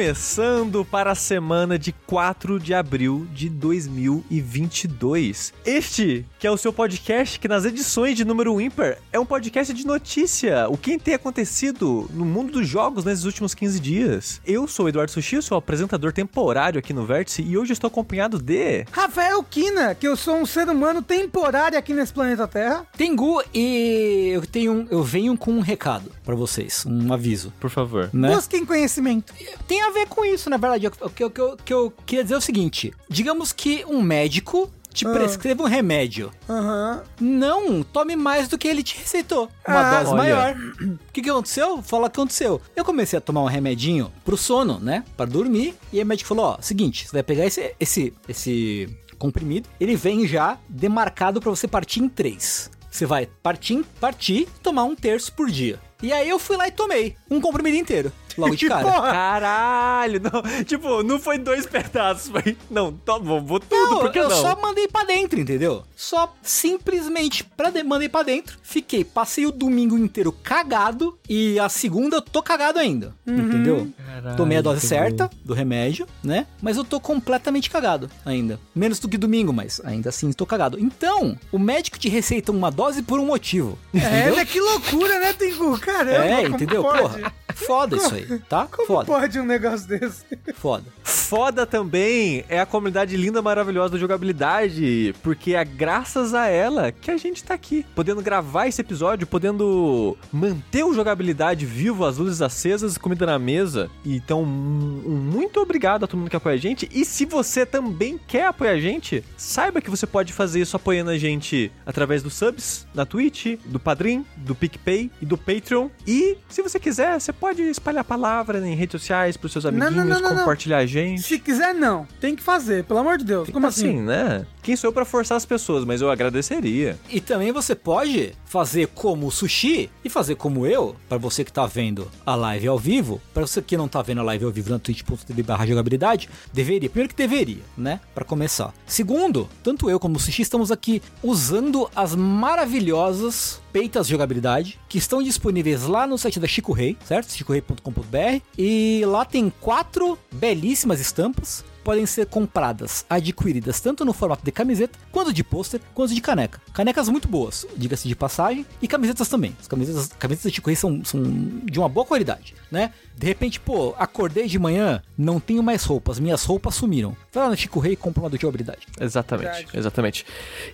Começando para a semana de 4 de abril de 2022. Este, que é o seu podcast, que nas edições de número ímpar é um podcast de notícia, o que tem acontecido no mundo dos jogos nesses últimos 15 dias. Eu sou o Eduardo Sushi, sou apresentador temporário aqui no Vértice e hoje estou acompanhado de. Rafael Kina, que eu sou um ser humano temporário aqui nesse planeta Terra. Tengu, e eu tenho um- eu venho com um recado pra vocês, um aviso, Por favor. né? Busquem conhecimento. Tem a ver com isso, na verdade. O que, eu- que eu- que eu queria dizer é o seguinte: digamos que um médico te Ah. prescreva um remédio. Aham. Não tome mais do que ele te receitou. Uma Ah, dose olha. maior. O que, que aconteceu? Fala o que aconteceu. Eu comecei a tomar um remedinho pro sono, né? Pra dormir. E aí o médico falou: ó, seguinte, você vai pegar esse, esse, esse comprimido. Ele vem já demarcado pra você partir em três. Você vai partir, partir, tomar um terço por dia. E aí eu fui lá e tomei um comprimido inteiro. Logo de cara. porra! Caralho, não. Tipo, não foi dois pedaços, foi. Não, toma, vou, vou tudo, Não, eu não? só mandei pra dentro, entendeu? Só simplesmente pra de mandei pra dentro. Fiquei, passei o domingo inteiro cagado e a segunda eu tô cagado ainda, entendeu? Caralho, Tomei a dose certa do remédio, né? Mas eu tô completamente cagado ainda. Menos do que domingo, mas ainda assim tô cagado. Então, o médico te receita uma dose por um motivo. É, Entendeu? né? Que loucura, né, Tengu? Caramba, É, entendeu? pode? Porra, foda isso aí, tá? Como Foda, pode um negócio desse? foda. Foda também é a comunidade linda, maravilhosa da jogabilidade, porque é graças a ela que a gente tá aqui, podendo gravar esse episódio, podendo manter o jogabilidade vivo, as luzes acesas, comida na mesa. Então, um, um muito obrigado a todo mundo que apoia a gente. E se você também quer apoiar a gente, saiba que você pode fazer isso apoiando a gente através dos subs na Twitch, do Padrim, do PicPay e do Patreon. E se você quiser, você pode espalhar a palavra em redes sociais pros seus amiguinhos, não, não, não. compartilhar a gente. Se quiser, não. Tem que fazer, pelo amor de Deus. Como assim, assim? né? Quem sou eu pra forçar as pessoas, mas eu agradeceria. E também você pode fazer como o Sushi e fazer como eu, para você que tá vendo a live ao vivo, para você que não tá vendo a live ao vivo na twitch.tv barra jogabilidade, deveria, primeiro que deveria, né, Pra começar. Segundo, tanto eu como o Sushi estamos aqui usando as maravilhosas peitas de jogabilidade que estão disponíveis lá no site da Chico Rei, certo? chicorei.com.br e lá tem quatro belíssimas estampas podem ser compradas, adquiridas tanto no formato de camiseta, quanto de pôster, quanto de caneca. Canecas muito boas, diga-se de passagem, e camisetas também. As camisetas, camisetas de correia são, são de uma boa qualidade, né? De repente, pô, acordei de manhã, não tenho mais roupas, minhas roupas sumiram. Vai lá no Chico Rei e compra uma de jogabilidade. Exatamente, Verdade. exatamente.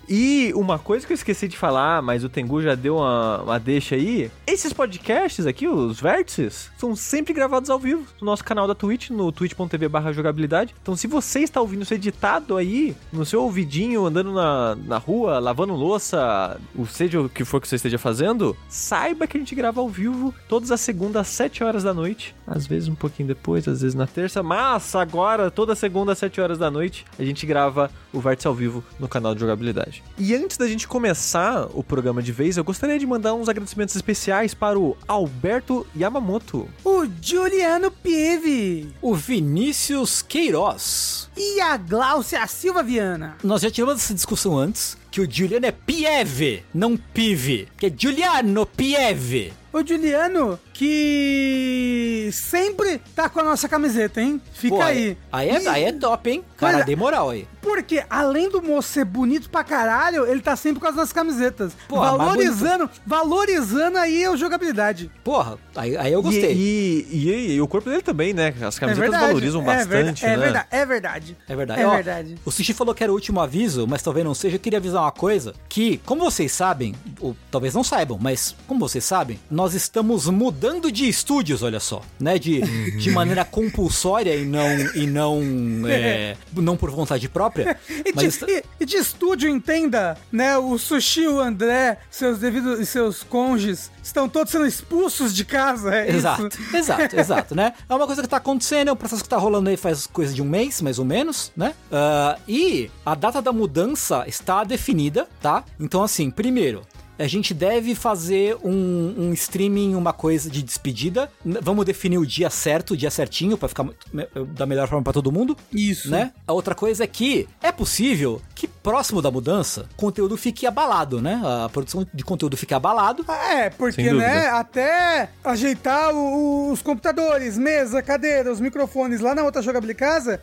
E uma coisa que eu esqueci de falar, mas o Tengu já deu uma, uma deixa aí. Esses podcasts aqui, os vértices, são sempre gravados ao vivo no nosso canal da Twitch, no twitch.tv barra jogabilidade. Então se você está ouvindo isso editado aí, no seu ouvidinho, andando na, na rua, lavando louça, ou seja o que for que você esteja fazendo, saiba que a gente grava ao vivo todas as segundas às 7 horas da noite. Às vezes um pouquinho depois, às vezes na terça, mas agora, toda segunda às 7 horas da noite, a gente grava o Vértice ao vivo no canal de jogabilidade. E antes da gente começar o programa de vez, eu gostaria de mandar uns agradecimentos especiais para o Alberto Yamamoto. O Juliano Pieve O Vinícius Queiroz. E a Gláucia Silva Viana. Nós já tivemos essa discussão antes, que o Juliano é Pieve, não Pive. Que é Giuliano Pieve. O Juliano, que sempre tá com a nossa camiseta, hein? Fica Pô, aí. Aí é, E- aí é top, hein? Cara, Mas- dei moral aí. Porque, além do moço ser bonito pra caralho, ele tá sempre com as nossas camisetas. Mas valorizando, valorizando aí a jogabilidade. Porra, aí, aí eu E, gostei. e, e- e o corpo dele também, né? As É camisetas verdade. valorizam é bastante, verdade, é né? verdade, é verdade. É verdade. É Ó, verdade. O Sushi falou que era o último aviso, mas talvez não seja. Eu queria avisar uma coisa: que, como vocês sabem, ou talvez não saibam, mas como vocês sabem, nós estamos mudando de estúdios, olha só, né? De, de maneira compulsória e não, e não, é, não por vontade própria. E Mas de, está- e- e de estúdio, entenda, né? O Sushi, o André, seus devidos e seus cônjuges estão todos sendo expulsos de casa. É Exato, isso. exato, exato, né? É uma coisa que tá acontecendo, é um processo que tá rolando aí faz coisa de um mês, mais ou menos, né? Ah, e a data da mudança está definida, tá? Então, assim, primeiro, a gente deve fazer um, um streaming, uma coisa de despedida. Vamos definir o dia certo, o dia certinho, pra ficar da melhor forma pra todo mundo. Isso. Né? A outra coisa é que é possível que próximo da mudança, o conteúdo fique abalado, né? A produção de conteúdo fique abalado. Ah, É, porque, né, até ajeitar o- os computadores, mesa, cadeira, os microfones lá na outra jogabilidade casa,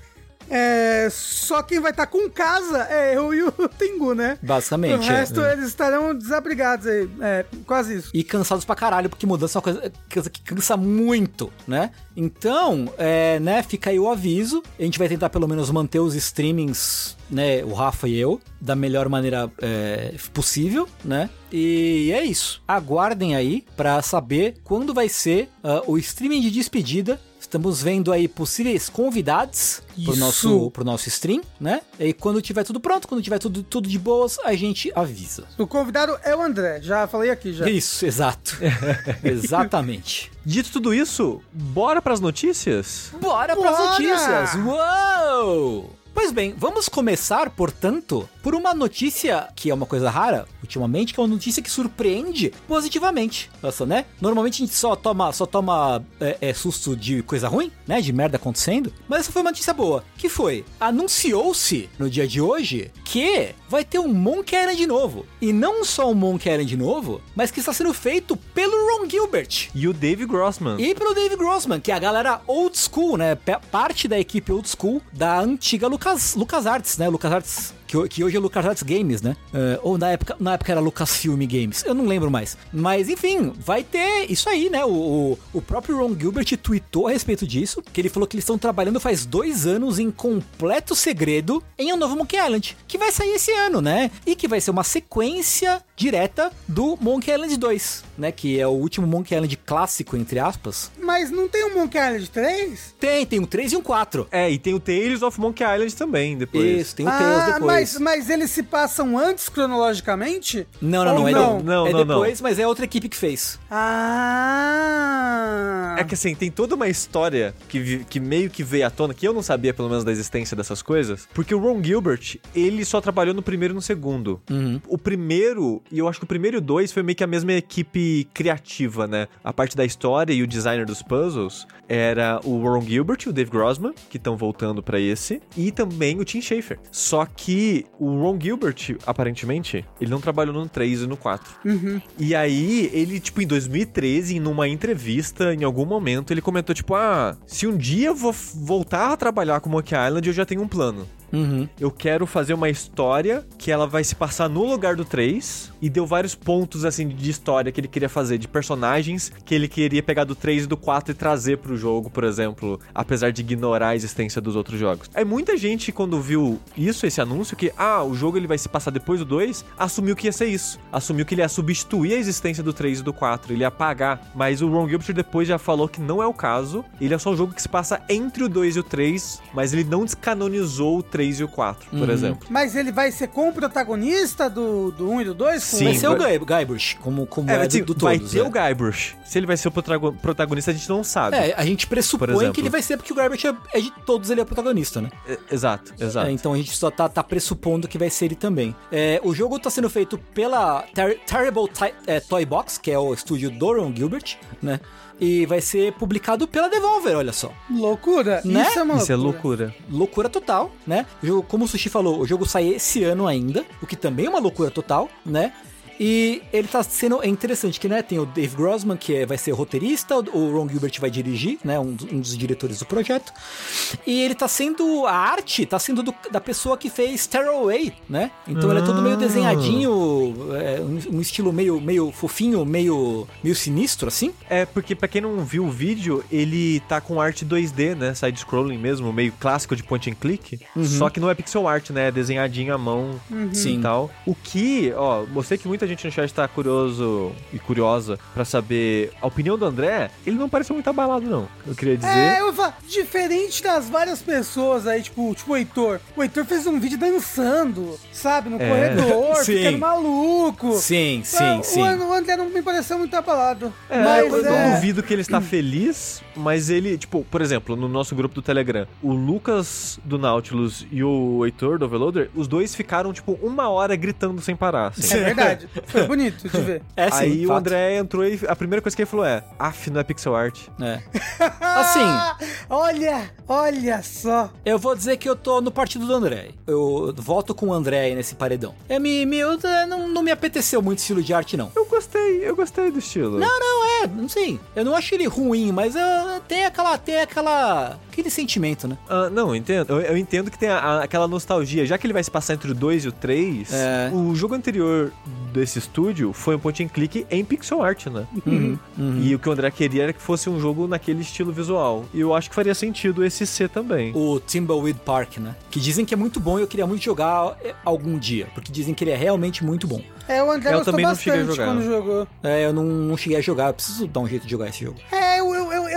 é, só quem vai estar com casa é eu e o Tengu, né? Basicamente, O é. resto eles estarão desabrigados aí, é, quase isso. E cansados pra caralho, porque mudança é uma coisa, coisa que cansa muito, né? Então, é, né, fica aí o aviso. A gente vai tentar pelo menos manter os streamings, né, o Rafa e eu, da melhor maneira é, possível, né? E é isso. Aguardem aí pra saber quando vai ser ah, o streaming de despedida. Estamos vendo aí possíveis convidados pro Isso. nosso, pro nosso stream, né? E quando tiver tudo pronto, quando tiver tudo, tudo de boas, a gente avisa. O convidado é o André, já falei aqui já. Isso, exato. Exatamente. Dito tudo isso, bora pras notícias? Bora pras Bora! notícias! Uou! Pois bem, vamos começar, portanto, por uma notícia que é uma coisa rara ultimamente, que é uma notícia que surpreende positivamente. Nossa, né? Normalmente a gente só toma, só toma é, é, susto de coisa ruim, né? De merda acontecendo. Mas essa foi uma notícia boa. Que foi? Anunciou-se no dia de hoje que vai ter um Monkey Island novo. E não só um Monkey Island novo, mas que está sendo feito pelo Ron Gilbert. E o Dave Grossman. E pelo Dave Grossman, que é a galera old school, né? Parte da equipe old school da antiga Lucas, LucasArts, né? LucasArts, que, que hoje é LucasArts Games, né? Eh, ou na época, na época era Lucasfilm Games, eu não lembro mais. Mas enfim, vai ter isso aí, né? O, o, o próprio Ron Gilbert tweetou a respeito disso, que ele falou que eles estão trabalhando faz dois anos em completo segredo em um novo Monkey Island, que vai sair esse ano, né? E que vai ser uma sequência direta do Monkey Island 2, né? Que é o último Monkey Island clássico, entre aspas, Mas não tem um Monkey Island 3? tem, tem um 3 e um 4. É, e tem o Tales of Monkey Island também, depois. Isso, tem o Tails depois. Ah, mas, mas eles se passam antes cronologicamente? Não, não, não, é, não? de- Não, é não, não. depois, mas é outra equipe que fez. Ah! É que assim, tem toda uma história que, que meio que veio à tona, que eu não sabia pelo menos da existência dessas coisas, porque o Ron Gilbert, ele só trabalhou no primeiro e no segundo. O primeiro, e eu acho que o primeiro e o dois foi meio que a mesma equipe criativa, né? A parte da história e o designer dos puzzles era o Ron Gilbert e o Dave Grossman, que estão voltando pra esse, e também o Tim Schafer. Só que o Ron Gilbert, aparentemente, ele não trabalhou no 3 e no 4. E aí, ele, tipo, em 2013, numa entrevista, em algum momento, ele comentou, tipo, ah, se um dia eu vou voltar a trabalhar com Monkey Island, eu já tenho um plano. Uhum. Eu quero fazer uma história que ela vai se passar no lugar do 3 e deu vários pontos assim de história que ele queria fazer, de personagens que ele queria pegar do 3 e do 4 e trazer pro jogo, por exemplo, apesar de ignorar a existência dos outros jogos. É muita gente quando viu isso, esse anúncio que ah, o jogo ele vai se passar depois do 2, assumiu que ia ser isso. Assumiu que ele ia substituir a existência do 3 e do 4, ele ia apagar, mas o Ron Gilbert depois já falou que não é o caso. Ele é só um jogo que se passa entre o 2 e o 3, mas ele não descanonizou o 3 e o 4, por exemplo. Mas ele vai ser com o protagonista do, do 1 e do 2? Sim, vai ser o vai- Guy- Guybrush, como, como É, é, vai, do, do vai todos, ter é. o Guybrush. Se ele vai ser o protago- protagonista, a gente não sabe. É, a gente pressupõe que ele vai ser porque o Guybrush é, é de todos ele é o protagonista, né? É, exato, exato. É, então a gente só tá, tá pressupondo que vai ser ele também. É, o jogo tá sendo feito pela Ter- Terrible é, Toy Box, que é o estúdio do Ron Gilbert, né? E vai ser publicado pela Devolver, olha só. Loucura. Né? Isso é uma Isso é loucura. loucura. Total, né? Como o Sushi falou, o jogo sai esse ano ainda, o que também é uma loucura total, né? E ele tá sendo é interessante que, né, tem o Dave Grossman, que é- vai ser roteirista, o Ron Gilbert vai dirigir, né, um, um dos diretores do projeto. E ele tá sendo a arte tá sendo do- da pessoa que fez Tearaway, né? Então ele é todo meio desenhadinho, é, um, um estilo meio meio fofinho, meio meio sinistro assim. É, porque pra quem não viu o vídeo, ele tá com arte 2D, né? Side-scrolling mesmo, meio clássico de point and click. Só que não é pixel art, né? É desenhadinho à mão Sim. e tal. O que, ó, sei que muita gente no chat tá curioso e curiosa pra saber a opinião do André. Ele não parece muito abalado, não. Eu queria dizer. É, eu falar, diferente das várias pessoas aí, tipo, tipo o Heitor. O Heitor fez um vídeo dançando, sabe, no É. corredor, Sim. ficando maluco. Sim, sim, Ah, sim. O, o André não me pareceu muito abalado. É, mas eu é, não duvido que ele está feliz, mas ele, tipo, por exemplo, no nosso grupo do Telegram, o Lucas do Nautilus e o Heitor do Overloader, os dois ficaram, tipo, uma hora gritando sem parar. assim. é verdade. Foi bonito de ver. É sim, Aí o fato. André entrou e a primeira coisa que ele falou é: Af, não é pixel art. É. Assim, olha, olha só. eu vou dizer que eu tô no partido do André. Eu voto com o André aí nesse paredão. É, me, me, eu, é, não, não me apeteceu muito estilo de arte, não. Eu gostei, eu gostei do estilo. Não, não, é, não sei. Eu não acho ele ruim, mas uh, tem aquela, tem aquela, aquele sentimento, né? Ah, não, eu entendo. Eu, eu entendo que tem a- a- aquela nostalgia. Já que ele vai se passar entre o 2 e o 3, É. o jogo anterior desse estúdio foi um point and click em pixel art, né? Uhum, E o que o André queria era que fosse um jogo naquele estilo visual. E eu acho que faria sentido esse ser também. O Timbleweed Park, né? Que dizem que é muito bom e eu queria muito jogar algum dia, porque dizem que ele é realmente muito bom. É, o André Eu gostou também não cheguei a jogar. quando jogou. É, eu não, não cheguei a jogar, eu preciso dar um jeito de jogar esse jogo. É,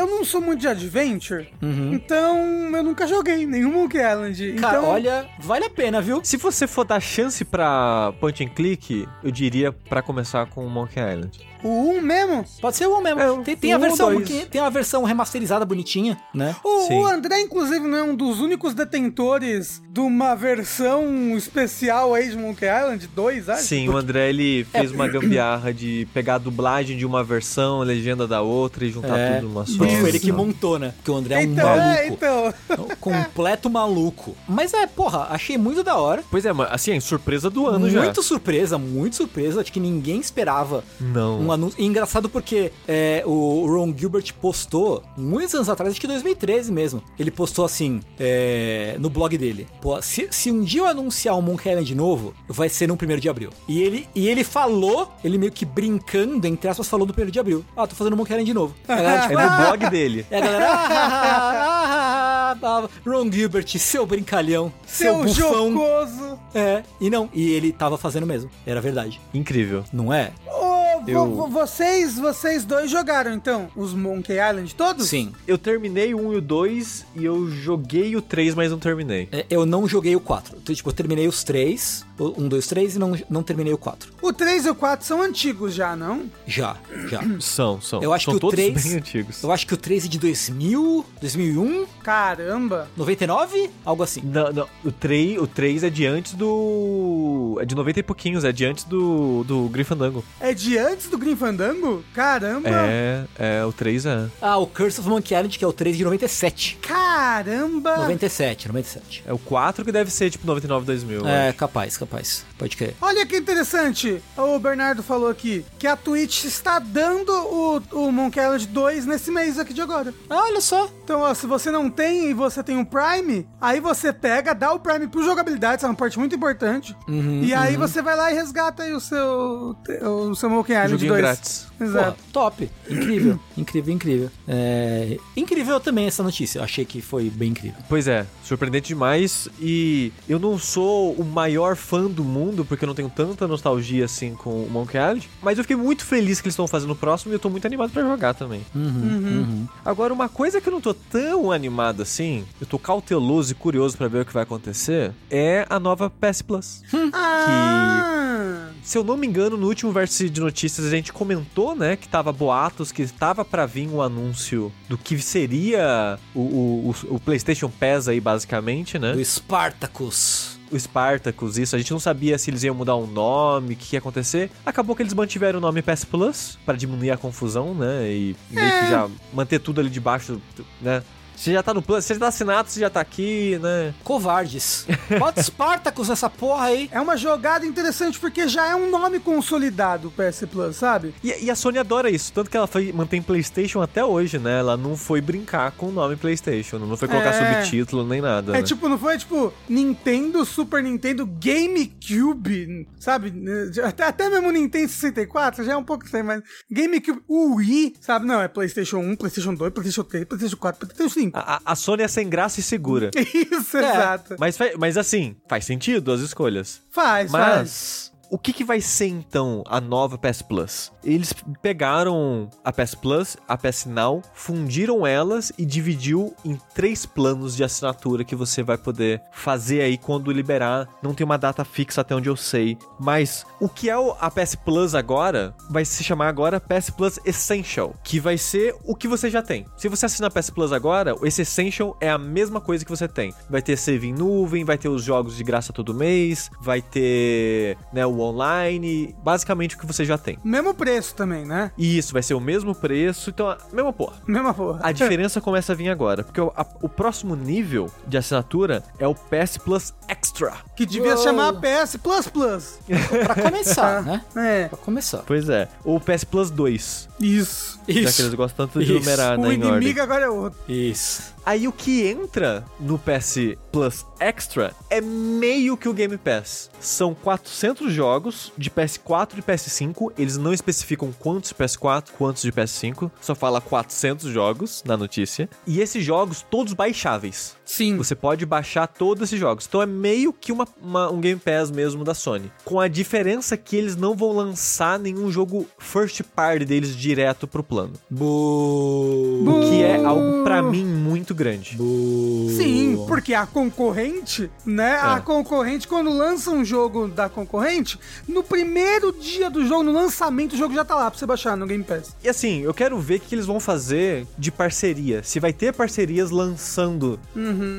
eu, não sou muito de adventure, Uhum. então eu nunca joguei nenhum Monkey Island. Cara, então, olha, vale a pena, viu? Se você for dar chance pra point and click, eu diria pra começar com o Monkey Island. O 1 mesmo? Pode ser o mesmo. É, tem, tem a um ou versão, que- tem a versão remasterizada bonitinha, né? O, Sim. o André, inclusive, não é um dos únicos detentores de uma versão especial aí de Monkey Island 2, acho? Sim, o André ele fez uma gambiarra de pegar a dublagem de uma versão, a legenda da outra e juntar É, tudo numa só. Foi ele Isso. que montou, né? Porque o André é um Então, é, maluco. então. Um completo maluco. Mas é, porra, achei muito da hora. Pois é, mas assim, é surpresa do ano já. Muito surpresa, muito surpresa. Acho que ninguém esperava Não. Um anúncio. E engraçado porque é, o Ron Gilbert postou, muitos anos atrás, acho que 2013 mesmo. Ele postou assim, é, no blog dele: Pô, se, se um dia eu anunciar um Monkey Island novo, vai ser no 1 de abril. E ele, e ele falou, ele meio que brincando, entre aspas, falou no 1 de abril: Ah, tô fazendo Monkey Island novo. A galera, tipo, É no blog dele. a galera, ah, ah, ah, ah, ah, Ron Gilbert, seu brincalhão, seu, Seu bufão. jocoso. É, e não, e ele tava fazendo mesmo, era verdade. Incrível. Não é? Vo- Eu- vo- vocês, vocês dois jogaram, então, os Monkey Island todos? Sim. Eu terminei o 1 e o 2 e eu joguei o 3, mas não terminei. É, Eu não joguei o 4. Então, tipo, eu terminei os três, o 1, 2, 3 e não, não terminei o 4. O 3 e o 4 são antigos já, não? Já, já. São, são. Eu acho são que o todos 3 bem antigos. Eu acho que o 3 é de 2000, 2001, Caramba. 99, algo assim. Não, não. O 3, o 3 é de antes do. É de 90 e pouquinhos, é de antes do, do Grifandango. É de antes do Grim Fandango? Caramba. É, é, o 3 é. Ah, o Curse of Monkey Island, que é o 3 de 97. Caramba. 97, 97. É o 4 que deve ser tipo 99, 2000. eu É, acho. capaz, capaz. Pode crer. Olha que interessante, o Bernardo falou aqui que a Twitch está dando o, o Monkey Island 2 nesse mês aqui de agora. Ah, olha só. Então, ó, se você não tem e você tem o Prime, aí você pega, dá o Prime pro jogabilidade, isso é uma parte muito importante. Uhum, e aí você vai lá e resgata aí o seu, o seu Monkey Island Joguinho 2. grátis. Exato. Pô, top. Incrível. incrível, incrível. É... Incrível também essa notícia. Eu achei que foi bem incrível. Pois é, surpreendente demais. E eu não sou o maior fã do mundo, porque eu não tenho tanta nostalgia assim com o Monkey Island. Mas eu fiquei muito feliz que eles estão fazendo o próximo e eu tô muito animado pra jogar também. Uhum. Agora, uma coisa que eu não tô tão animado assim, eu tô cauteloso e curioso pra ver o que vai acontecer, é a nova PS Plus. Ah, Se eu não me engano, no último vértice de notícias a gente comentou, né, que tava boatos, que estava pra vir um anúncio do que seria o, o, o- o PlayStation Pass aí, basicamente, né? Do Spartacus. o Spartacus, isso. A gente não sabia se eles iam mudar o nome, o que ia acontecer. Acabou que eles mantiveram o nome PS Plus pra diminuir a confusão, né? E meio que já manter tudo ali debaixo, né? Você já tá no Plus, você já tá assinado, você já tá aqui, né? Covardes. Bota Spartacus nessa porra aí. é uma jogada interessante porque já é um nome consolidado o PS Plus, sabe? E, e a Sony adora isso, tanto que ela foi, mantém PlayStation até hoje, né? Ela não foi brincar com o nome PlayStation, não foi colocar É. subtítulo nem nada. É né? tipo, não foi tipo Nintendo, Super Nintendo, GameCube, sabe? Até, até mesmo Nintendo 64, já é um pouco estranho, mas GameCube, Wii, sabe? Não, é PlayStation 1, PlayStation 2, PlayStation 3, PlayStation 4, PlayStation 5. A, a- a Sony é sem graça e segura. Isso, É. exato. mas, mas assim, faz sentido as escolhas. Faz, faz. O que, que vai ser então a nova PS Plus? Eles pegaram a PS Plus, a PS Now, fundiram elas e dividiu em três planos de assinatura que você vai poder fazer aí quando liberar. Não tem uma data fixa até onde eu sei. Mas o que é a PS Plus agora vai se chamar agora PS Plus Essential, que vai ser o que você já tem. Se você assinar a PS Plus agora, esse Essential é a mesma coisa que você tem. Vai ter save em nuvem, vai ter os jogos de graça todo mês, vai ter né, o online, basicamente o que você já tem. Mesmo preço também, né? E isso vai ser o mesmo preço, então, a mesma porra. Mesma porra. A diferença começa a vir agora, porque o, a- o próximo nível de assinatura é o PS Plus Extra. Que devia Uou. chamar PS Plus Plus. Pra começar, né? É, Pra começar. Pois é, ou PS Plus 2, isso. já que Isso. eles gostam tanto de Isso. numerar, o né, ordem. inimigo agora é outro. Isso. Aí o que entra no PS Plus Extra é meio que o Game Pass. São 400 jogos de PS4 e PS5. Eles não especificam quantos de PS4, quantos de PS5. Só fala 400 jogos na notícia. E esses jogos todos baixáveis. Sim. Você pode baixar todos esses jogos. Então é meio que uma, uma- um Game Pass mesmo da Sony. Com a diferença que eles não vão lançar nenhum jogo first party deles direto pro plano. Bu. O que é algo pra mim muito grande. Bu. Sim, porque a concorrente, né? A É. concorrente, quando lança um jogo da concorrente, no primeiro dia do jogo, no lançamento, o jogo já tá lá pra você baixar no Game Pass. E assim, eu quero ver o que eles vão fazer de parceria. Se vai ter parcerias lançando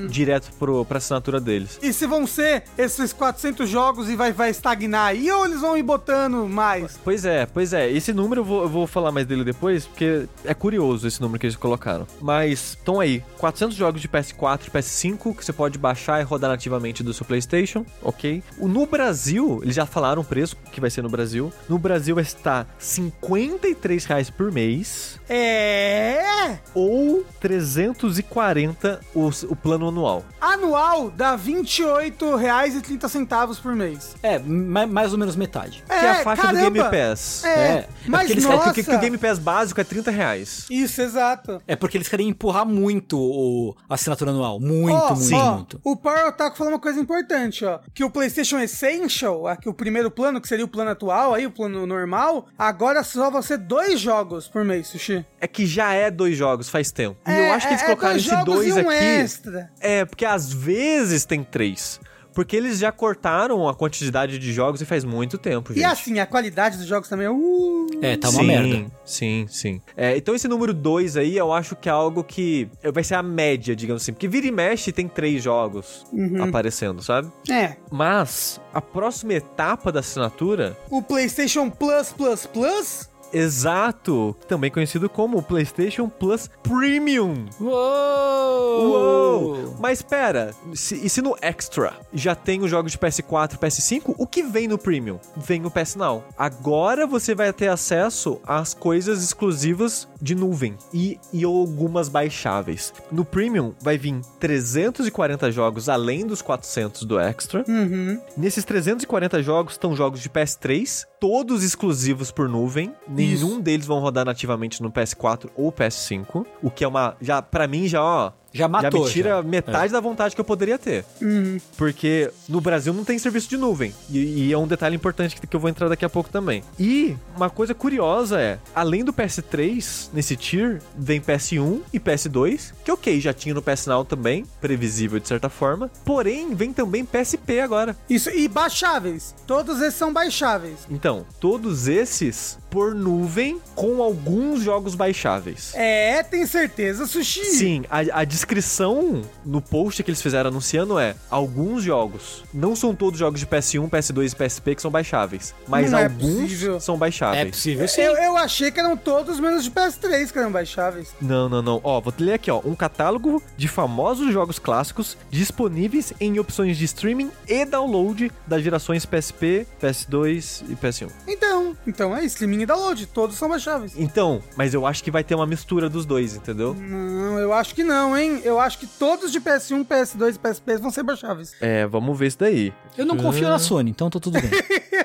direto pro, pra assinatura deles. E se vão ser esses 400 jogos e vai, vai estagnar aí, ou eles vão ir botando mais? Pois é, pois é. Esse número eu vou, eu vou falar mais dele depois, porque é curioso esse número que eles colocaram. Mas, estão aí, 400 jogos de PS4 e PS5 que você pode baixar e rodar nativamente do seu PlayStation, ok? O- No Brasil, eles já falaram o preço que vai ser no Brasil. No Brasil vai estar 53 reais por mês É. ou 340 o, o plano anual. Anual dá R$ 28,30 por mês. É, ma- mais ou menos metade. Que é a faixa do Game Pass. É, É, mas eles- É nossa... que, que o Game Pass básico é 30 reais. Isso, exato. É porque eles querem empurrar muito o, a assinatura anual. Muito, Ó, muito, ó, muito. O Power Otaku falou uma coisa importante, ó. Que o PlayStation Essential, aqui o primeiro plano, que seria o plano atual, aí o plano normal, agora só vão ser dois jogos por mês, Sushi. É que já é dois jogos faz tempo. E É, eu acho que eles é- é colocaram dois esse dois e um aqui. extra. É, porque às vezes tem três. Porque eles já cortaram a quantidade de jogos e faz muito tempo, gente. E assim, a qualidade dos jogos também é. Uh, É, tá uma sim, merda. Sim, sim. É, então esse número 2 aí, eu acho que é algo que é, vai ser a média, digamos assim. Porque vira e mexe tem três jogos Uhum. aparecendo, sabe? É. Mas a próxima etapa da assinatura, O PlayStation Plus Plus Plus exato, também conhecido como PlayStation Plus Premium. Uou! Uou! Mas pera, se- e se no Extra já tem os jogos de PS4 e PS5, o que vem no Premium? Vem o PS Now. Agora você vai ter acesso às coisas exclusivas de nuvem e, e algumas baixáveis. No Premium vai vir 340 jogos além dos 400 do Extra. Uhum. Nesses 340 jogos estão jogos de PS3, todos exclusivos por nuvem. Nenhum deles vão rodar nativamente no PS4 ou PS5, o que é uma já para mim já, ó, Já matou, já me tira já. metade da vontade que eu poderia ter. Uhum. Porque no Brasil não tem serviço de nuvem. E, e é um detalhe importante que, que eu vou entrar daqui a pouco também. E uma coisa curiosa é, além do PS3, nesse tier, vem PS1 e PS2, que ok, já tinha no PS Now também, previsível de certa forma. Porém, vem também PSP agora. Isso, e baixáveis. Todos esses são baixáveis. Então, todos esses por nuvem com alguns jogos baixáveis. É, tem certeza, Sushi. Sim, a, a descrição no post que eles fizeram anunciando é alguns jogos. Não são todos jogos de PS1, PS2 e PSP que são baixáveis, mas Não é alguns possível. são É baixáveis. possível sim. Eu, eu achei que eram todos menos de PS3 que eram baixáveis. Não, não, não. Ó, vou ler aqui, ó, um catálogo de famosos jogos clássicos disponíveis em opções de streaming e download das gerações PSP, PS2 e PS1. Então, então é streaming e download, todos são baixáveis. Então, mas eu acho que vai ter uma mistura dos dois, entendeu? Não, eu acho que não, hein? Eu acho que todos de PS1, PS2 e PSP vão ser baixáveis. É, vamos ver isso daí. Eu não confio na Sony, então tá tudo bem.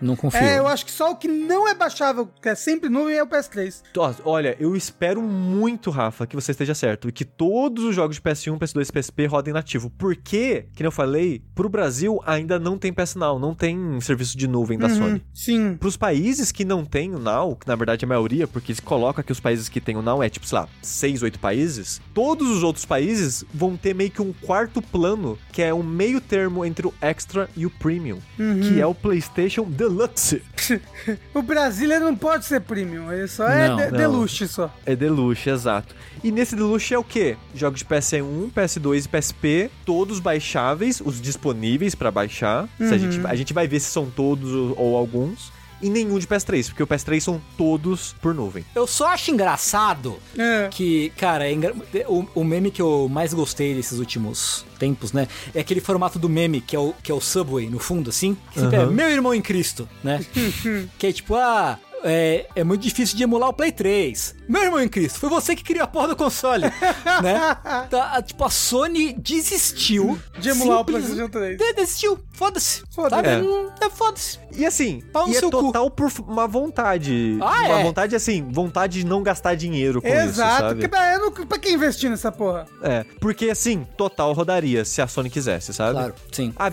não confio. É, eu acho que só o que não é baixável, que é sempre nuvem, é o PS3. Ó, Olha, eu espero muito, Rafa, que você esteja certo e que todos os jogos de PS1, PS2 e PSP rodem nativo. Porque, que nem eu falei, pro Brasil ainda não tem PS Now, não tem serviço de nuvem da Uhum, Sony. Sim. Pros países que não tem o Now, que na verdade é a maioria, porque eles colocam que os países que tem o Now é tipo, sei lá, 6, 8 países, todos os outros países vão ter meio que um quarto plano, que é um meio termo entre o Extra e o Premium, Uhum. que é o PlayStation PlayStation Deluxe. o brasileiro não pode ser premium, ele só é Não, de- não. deluxe só. É Deluxe, exato. E nesse Deluxe é o quê? Jogos de PS1, PS2 e PSP, todos baixáveis, os disponíveis pra baixar. Se a, gente, a gente vai ver se são todos ou, ou alguns. E nenhum de PS3, porque o PS3 são todos por nuvem. Eu só acho engraçado É. que, cara, é engra- o, o meme que eu mais gostei desses últimos tempos, né? É aquele formato do meme que é o, que é o Subway no fundo, assim. Que sempre é meu irmão em Cristo, né? que é tipo, ah. É, é muito difícil de emular o Play 3. Meu irmão em Cristo, foi você que criou a porra do console, né? Tá, a- tipo, a Sony desistiu De emular o simples- PlayStation 3. De- Desistiu, foda-se. Foda-se. É. Hum, é, foda-se. E assim, Pau no e é seu cu. total por uma vontade. Ah, uma é? vontade assim, vontade de não gastar dinheiro com isso, Exato. sabe? Que, pra, eu não, pra que investir nessa porra? É, porque assim, total rodaria se a Sony quisesse, sabe? Claro, sim. Ah,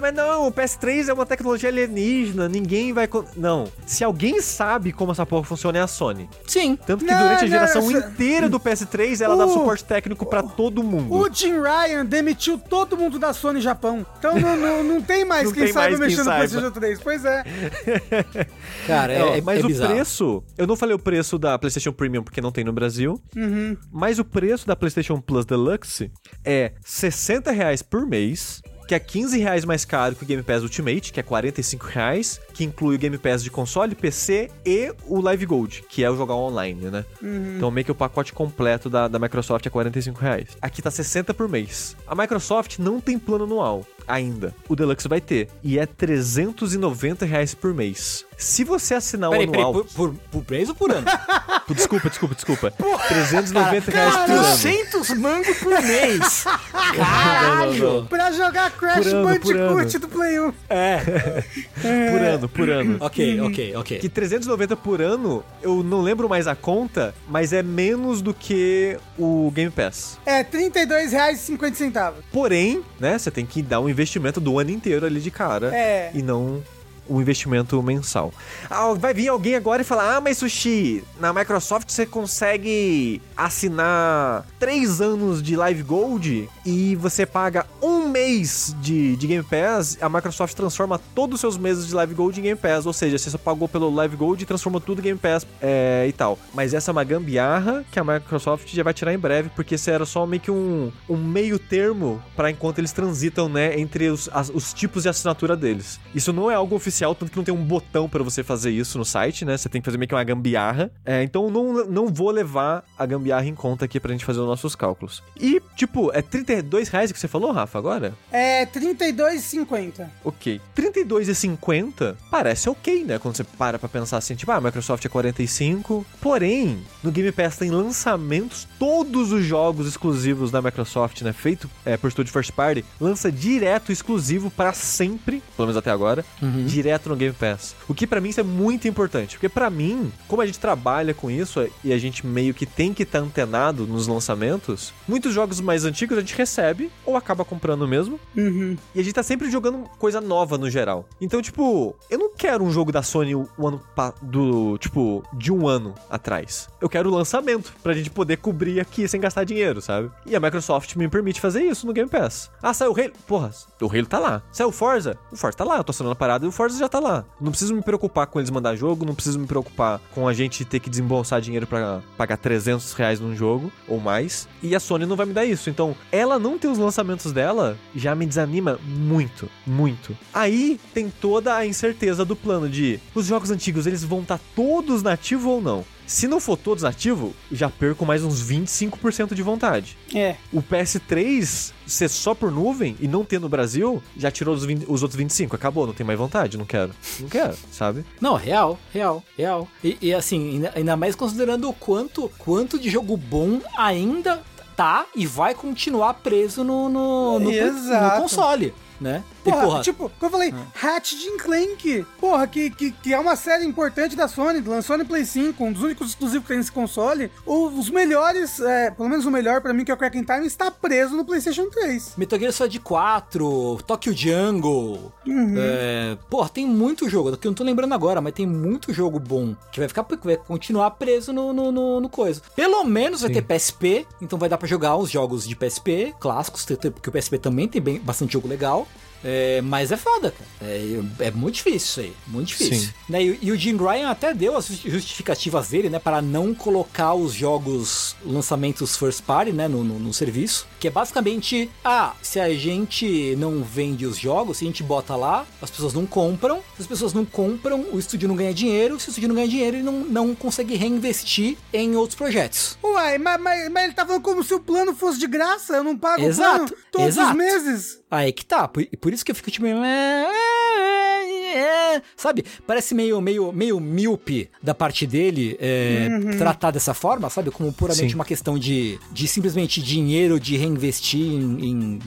mas não, o PS3 é uma tecnologia alienígena, ninguém vai. Não. Se alguém sabe como essa porra funciona, é a Sony. Sim. Tanto que Não, durante a não, geração essa- inteira do PS3, ela dá Uh, suporte técnico pra todo mundo. O Jim Ryan demitiu todo mundo da Sony Japão. Então não, não, não tem mais Não quem tem quem mexer no. PlayStation 3. Pois é. Cara, é, é, mas é o bizarro. preço, eu não falei o preço da PlayStation Premium porque não tem no Brasil, Uhum. mas o preço da PlayStation Plus Deluxe é 60 reais por mês, que é 15 reais mais caro que o Game Pass Ultimate, que é 45 reais, que inclui o Game Pass de console, PC e o Live Gold, que é o jogar online, né? Então meio que o pacote completo da, da Microsoft é 45 reais. Aqui tá 60 por mês. A Microsoft não tem plano anual ainda. O Deluxe vai ter. E é 390 reais por mês. Se você assinar o Peraí, peraí, anual... por, por, por mês ou por ano? Desculpa, desculpa, desculpa. 390 reais por ano. 400 mango por mês. Caralho. Pra jogar Crash Por ano, Bandicoot ano. do Play 1. É. Por ano, por ano. Ok, ok, ok. Que 390 por ano, eu não lembro mais a conta, mas é menos do que o Game Pass. É, R$ 32,50. Porém, né, você tem que dar um investimento do ano inteiro ali de cara. É. E não um investimento mensal. Ah, vai vir alguém agora e falar: Ah, mas Sushi, na Microsoft você consegue assinar três anos de Live Gold e você paga um mês de, de Game Pass. A Microsoft transforma todos os seus meses de Live Gold em Game Pass. Ou seja, você só pagou pelo Live Gold e transformou tudo em Game Pass é, e tal. Mas essa é uma gambiarra que a Microsoft já vai tirar em breve, porque isso era só meio que um, um meio termo para enquanto eles transitam, né, entre os, as- os tipos de assinatura deles. Isso não é algo oficial, tanto que não tem um botão para você fazer isso no site, né? Você tem que fazer meio que uma gambiarra. É, então não, não vou levar a gambiarra em conta aqui pra gente fazer os nossos cálculos. E, tipo, é 32 reais que você falou, Rafa, agora? É, R$ 32,50. Ok. 32,50 parece ok, né? Quando você para pra pensar assim, tipo, ah, a Microsoft é 45. Porém, no Game Pass tem lançamentos, todos os jogos exclusivos da Microsoft, né? Feito é, por estúdio First Party, lança direto exclusivo pra sempre, pelo menos até agora, direto no Game Pass. O que pra mim isso é muito importante, porque pra mim, como a gente trabalha com isso e a gente meio que tem que estar antenado nos lançamentos, muitos jogos mais antigos a gente recebe ou acaba comprando mesmo. Uhum. E a gente tá sempre jogando coisa nova no geral. Então, tipo, eu não quero um jogo da Sony o ano do, tipo, de um ano atrás. Eu quero o lançamento pra gente poder cobrir aqui sem gastar dinheiro, sabe? E a Microsoft me permite fazer isso no Game Pass. Ah, saiu o Halo. Porra, o Halo tá lá. Saiu o Forza. O Forza tá lá. Eu tô assinando a parada e o Forza já tá lá. Não preciso me preocupar com eles mandar jogo, não preciso me preocupar com a gente ter que desembolsar dinheiro pra pagar 300 reais num jogo ou mais. E a Sony não vai me dar isso. Então, ela não ter os lançamentos dela já me desanima muito, muito. Aí tem toda a incerteza do plano de os jogos antigos eles vão estar todos nativos ou não. Se não for todos nativos, já perco mais uns 25% de vontade. É. O PS3 ser só por nuvem e não ter no Brasil, já tirou os, 20 os outros 25. Acabou, não tem mais vontade, não quero. Não quero, sabe? Não, real, real, real. E, e, assim, ainda, ainda mais considerando o quanto, quanto de jogo bom ainda tá e vai continuar preso no, no, no, no console, né? Porra, porra, tipo, como eu falei, Ratchet and Clank, porra, que, que, que é uma série importante da Sony, lançou no Play 5, um dos únicos exclusivos que tem nesse console. Os melhores, é, pelo menos o melhor pra mim, que é o Cracking Time, está preso no PlayStation 3. Metal Gear Solid 4, Tokyo Jungle. Uhum. É, porra, tem muito jogo, que eu não tô lembrando agora, mas tem muito jogo bom que vai ficar vai continuar preso no, no, no, no coisa. Pelo menos vai ter PSP, então vai dar pra jogar os jogos de PSP clássicos, porque o PSP também tem bem, bastante jogo legal. É, mas é foda, cara. É, é muito difícil isso aí. Muito difícil. Né, e, e o Jim Ryan até deu as justi- justificativas dele, né? Para não colocar os jogos, lançamentos first party, né? No, no, no serviço. Que é basicamente, ah, se a gente não vende os jogos, se a gente bota lá, as pessoas não compram. Se as pessoas não compram, o estúdio não ganha dinheiro. Se o estúdio não ganha dinheiro, ele não, não consegue reinvestir em outros projetos. Uai, mas, mas, mas ele tá falando como se o plano fosse de graça. Eu não pago Exato, o plano todos exato. os meses. Aí que tá, por, por isso que eu fico tipo. "É, é, é", Sabe? Parece meio, meio, meio míope da parte dele é, tratar dessa forma, sabe? Como puramente Sim. uma questão de, de simplesmente dinheiro de reinvestir em, em-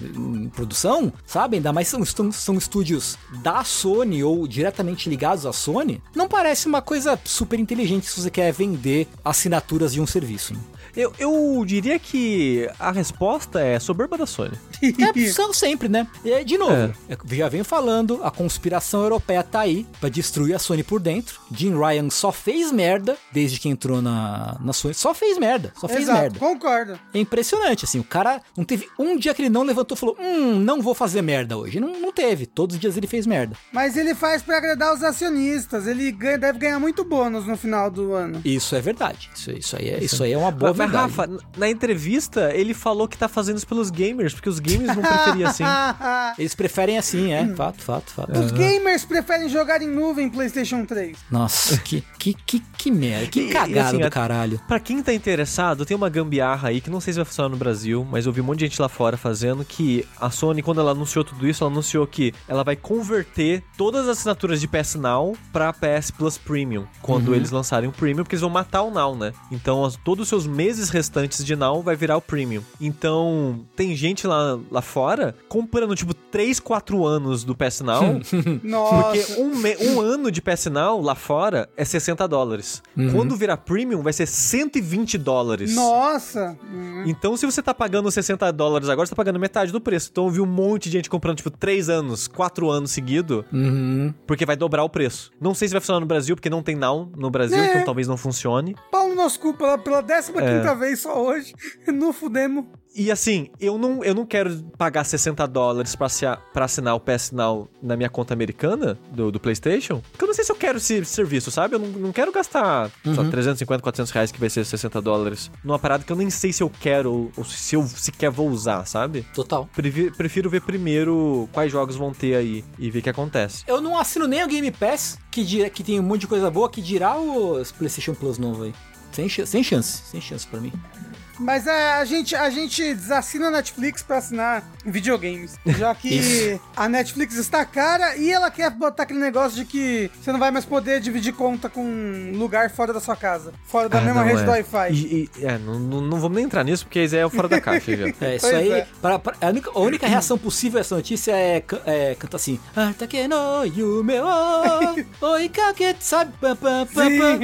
em produção, sabe? Ainda mais são, são, são estúdios da Sony ou diretamente ligados à Sony. Não parece uma coisa super inteligente se você quer vender assinaturas de um serviço. né? Eu, eu diria que a resposta é soberba da Sony. É, são sempre, né? E aí, de novo, eu já venho falando, a conspiração europeia tá aí pra destruir a Sony por dentro. Jim Ryan só fez merda desde que entrou na, na Sony. Só fez merda, só fez Exato, merda. concordo. É impressionante, assim, o cara não teve um dia que ele não levantou e falou, hum, não vou fazer merda hoje. Não, não teve, todos os dias ele fez merda. Mas ele faz pra agradar os acionistas. Ele ganha- deve ganhar muito bônus no final do ano. Isso é verdade, isso, isso, aí, é, isso aí é uma boa Mas, mas. Rafa, na entrevista, ele falou que tá fazendo isso pelos gamers, porque os gamers vão preferir assim. Eles preferem assim, é, fato, fato, fato. Os gamers preferem jogar em nuvem PlayStation 3. Nossa, que, que, que, que merda, que cagada assim, do caralho. Pra quem tá interessado, tem uma gambiarra aí que não sei se vai funcionar no Brasil, mas eu vi um monte de gente lá fora fazendo que a Sony, quando ela anunciou tudo isso, ela anunciou que ela vai converter todas as assinaturas de PS Now pra PS Plus Premium, quando eles lançarem o Premium, porque eles vão matar o Now, né? Então, as- todos os seus meses restantes de Now vai virar o Premium. Então, tem gente lá, lá fora comprando, tipo, 3, 4 anos do PS Now, Nossa. porque um, me- um ano de PS Now lá fora é 60 dólares. Quando virar Premium, vai ser 120 dólares. Nossa. Hum. Então, se você tá pagando 60 dólares agora, você tá pagando metade do preço. Então, eu vi um monte de gente comprando, tipo, 3 anos, 4 anos seguido, Uhum. porque vai dobrar o preço. Não sei se vai funcionar no Brasil, porque não tem Now no Brasil, É. então talvez não funcione. Pau no nosso cu pela, pela 15 quinta vez só hoje. No Fudemo. E assim, eu não, eu não quero pagar 60 dólares pra, pra assinar o PS Now na minha conta americana do, do PlayStation. Porque eu não sei se eu quero esse serviço, sabe? Eu não, não quero gastar só 350, 400 reais, que vai ser 60 dólares, numa parada que eu nem sei se eu quero ou, ou se eu sequer vou usar, sabe? Total. Previ- prefiro ver primeiro quais jogos vão ter aí e ver o que acontece. Eu não assino nem o Game Pass, que, dirá, que tem um monte de coisa boa, que dirá o PlayStation Plus novo aí. Sem, sem chance, sem chance pra mim. Mas é, a, gente, a gente desassina a Netflix pra assinar videogames. Já que a Netflix está cara e ela quer botar aquele negócio de que você não vai mais poder dividir conta com um lugar fora da sua casa. Fora da Ah, mesma não, rede é. do Wi-Fi. E, e- é, não, não, não vamos nem entrar nisso, porque isso aí é o fora da caixa já. É, isso Pois aí. é. para- para- a, única, a única reação possível a essa notícia é, é cantar assim. Atake no yume o sabe? Pam, pam, pam, Sim. pam.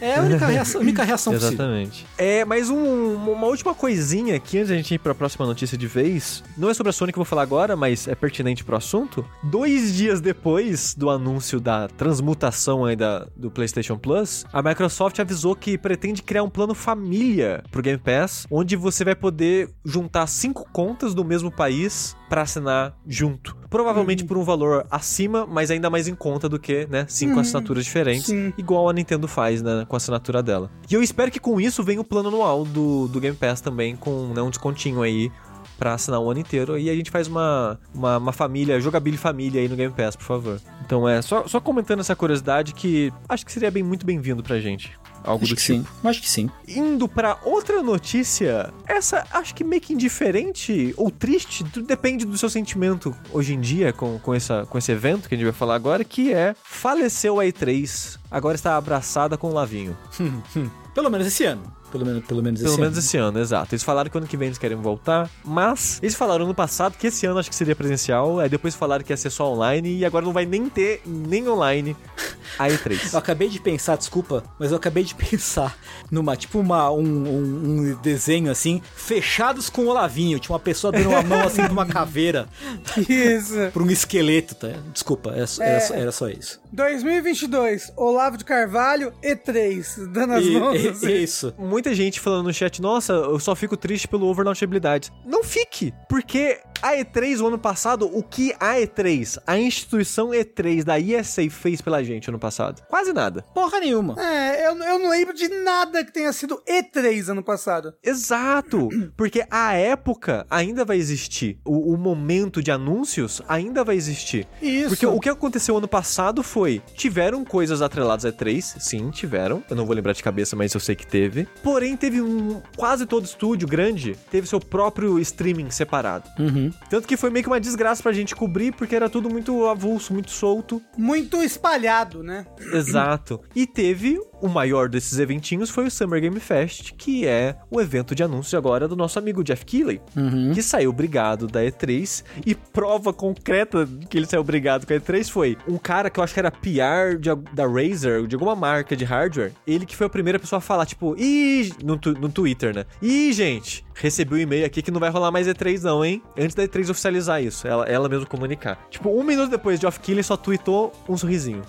É a única reação, única reação possível. Exatamente. É, mas um- uma última coisinha aqui, antes da gente ir pra próxima notícia de vez. Não é sobre a Sony que eu vou falar agora, mas é pertinente pro assunto. Dois dias depois do anúncio da transmutação aí da, do PlayStation Plus, a Microsoft avisou que pretende criar um plano família pro Game Pass, onde você vai poder juntar cinco contas do mesmo país pra assinar junto. Provavelmente por um valor acima, mas ainda mais em conta do que, né, cinco assinaturas diferentes Sim. igual a Nintendo faz, né, com a assinatura dela. E eu espero que com isso venha o plano anual do, do Game Pass também, com né, um descontinho aí pra assinar o ano inteiro. E a gente faz uma, uma, uma família, jogabilidade família aí no Game Pass, por favor. Então é, só, só comentando essa curiosidade que acho que seria bem muito bem-vindo pra gente. Algo Acho do que tipo. sim, acho que sim. Indo pra outra notícia, essa acho que meio que indiferente ou triste, tudo depende do seu sentimento hoje em dia com, com, essa, com esse evento que a gente vai falar agora, que é faleceu a E3, agora está abraçada com o Lavinho. Pelo menos esse ano. Pelo menos, pelo menos Pelo esse menos ano. esse ano, exato. Eles falaram que ano que vem eles querem voltar, mas eles falaram no passado que esse ano acho que seria presencial, aí depois falaram que ia ser só online e agora não vai nem ter nem online a Eu E3. acabei de pensar, desculpa, mas eu acabei de pensar numa, tipo, uma, um, um- um desenho assim, fechados com o Olavinho. Tinha uma pessoa dando uma mão assim pra uma caveira, Isso. pra um esqueleto, tá? Desculpa, era, só- era só- era só isso. 2022, Olavo de Carvalho, E3, dando as E- mãos. e- assim. isso. Muita gente falando no chat, nossa, eu só fico triste pelo overlaunchabilidade. Não fique, porque a E3 o ano passado, o que a E3, a instituição E3 da ESA fez pela gente ano passado? Quase nada. Porra nenhuma. É, eu, eu não lembro de nada que tenha sido E3 ano passado. Exato, porque a época ainda vai existir, o, o momento de anúncios ainda vai existir. Isso. Porque o que aconteceu ano passado foi, tiveram coisas atreladas a E3, sim, tiveram, eu não vou lembrar de cabeça, mas eu sei que teve. Porém, teve um, quase todo estúdio grande, teve seu próprio streaming separado. Uhum. Tanto que foi meio que uma desgraça pra gente cobrir, porque era tudo muito avulso, muito solto. Muito espalhado, né? Exato. E teve o maior desses eventinhos foi o Summer Game Fest, que é o evento de anúncio agora do nosso amigo Jeff Keighley, Uhum. que saiu brigado da E3 e prova concreta de que ele saiu brigado com a E3 foi um cara que eu acho que era PR de, da Razer, de alguma marca de hardware, ele que foi a primeira pessoa a falar, tipo, ih, no, no Twitter, né? Ih, gente, recebi um e-mail aqui que não vai rolar mais E3 não, hein? Antes da E3 oficializar isso, ela, ela mesmo comunicar. Tipo, um minuto depois, Geoff Keighley só tweetou um sorrisinho.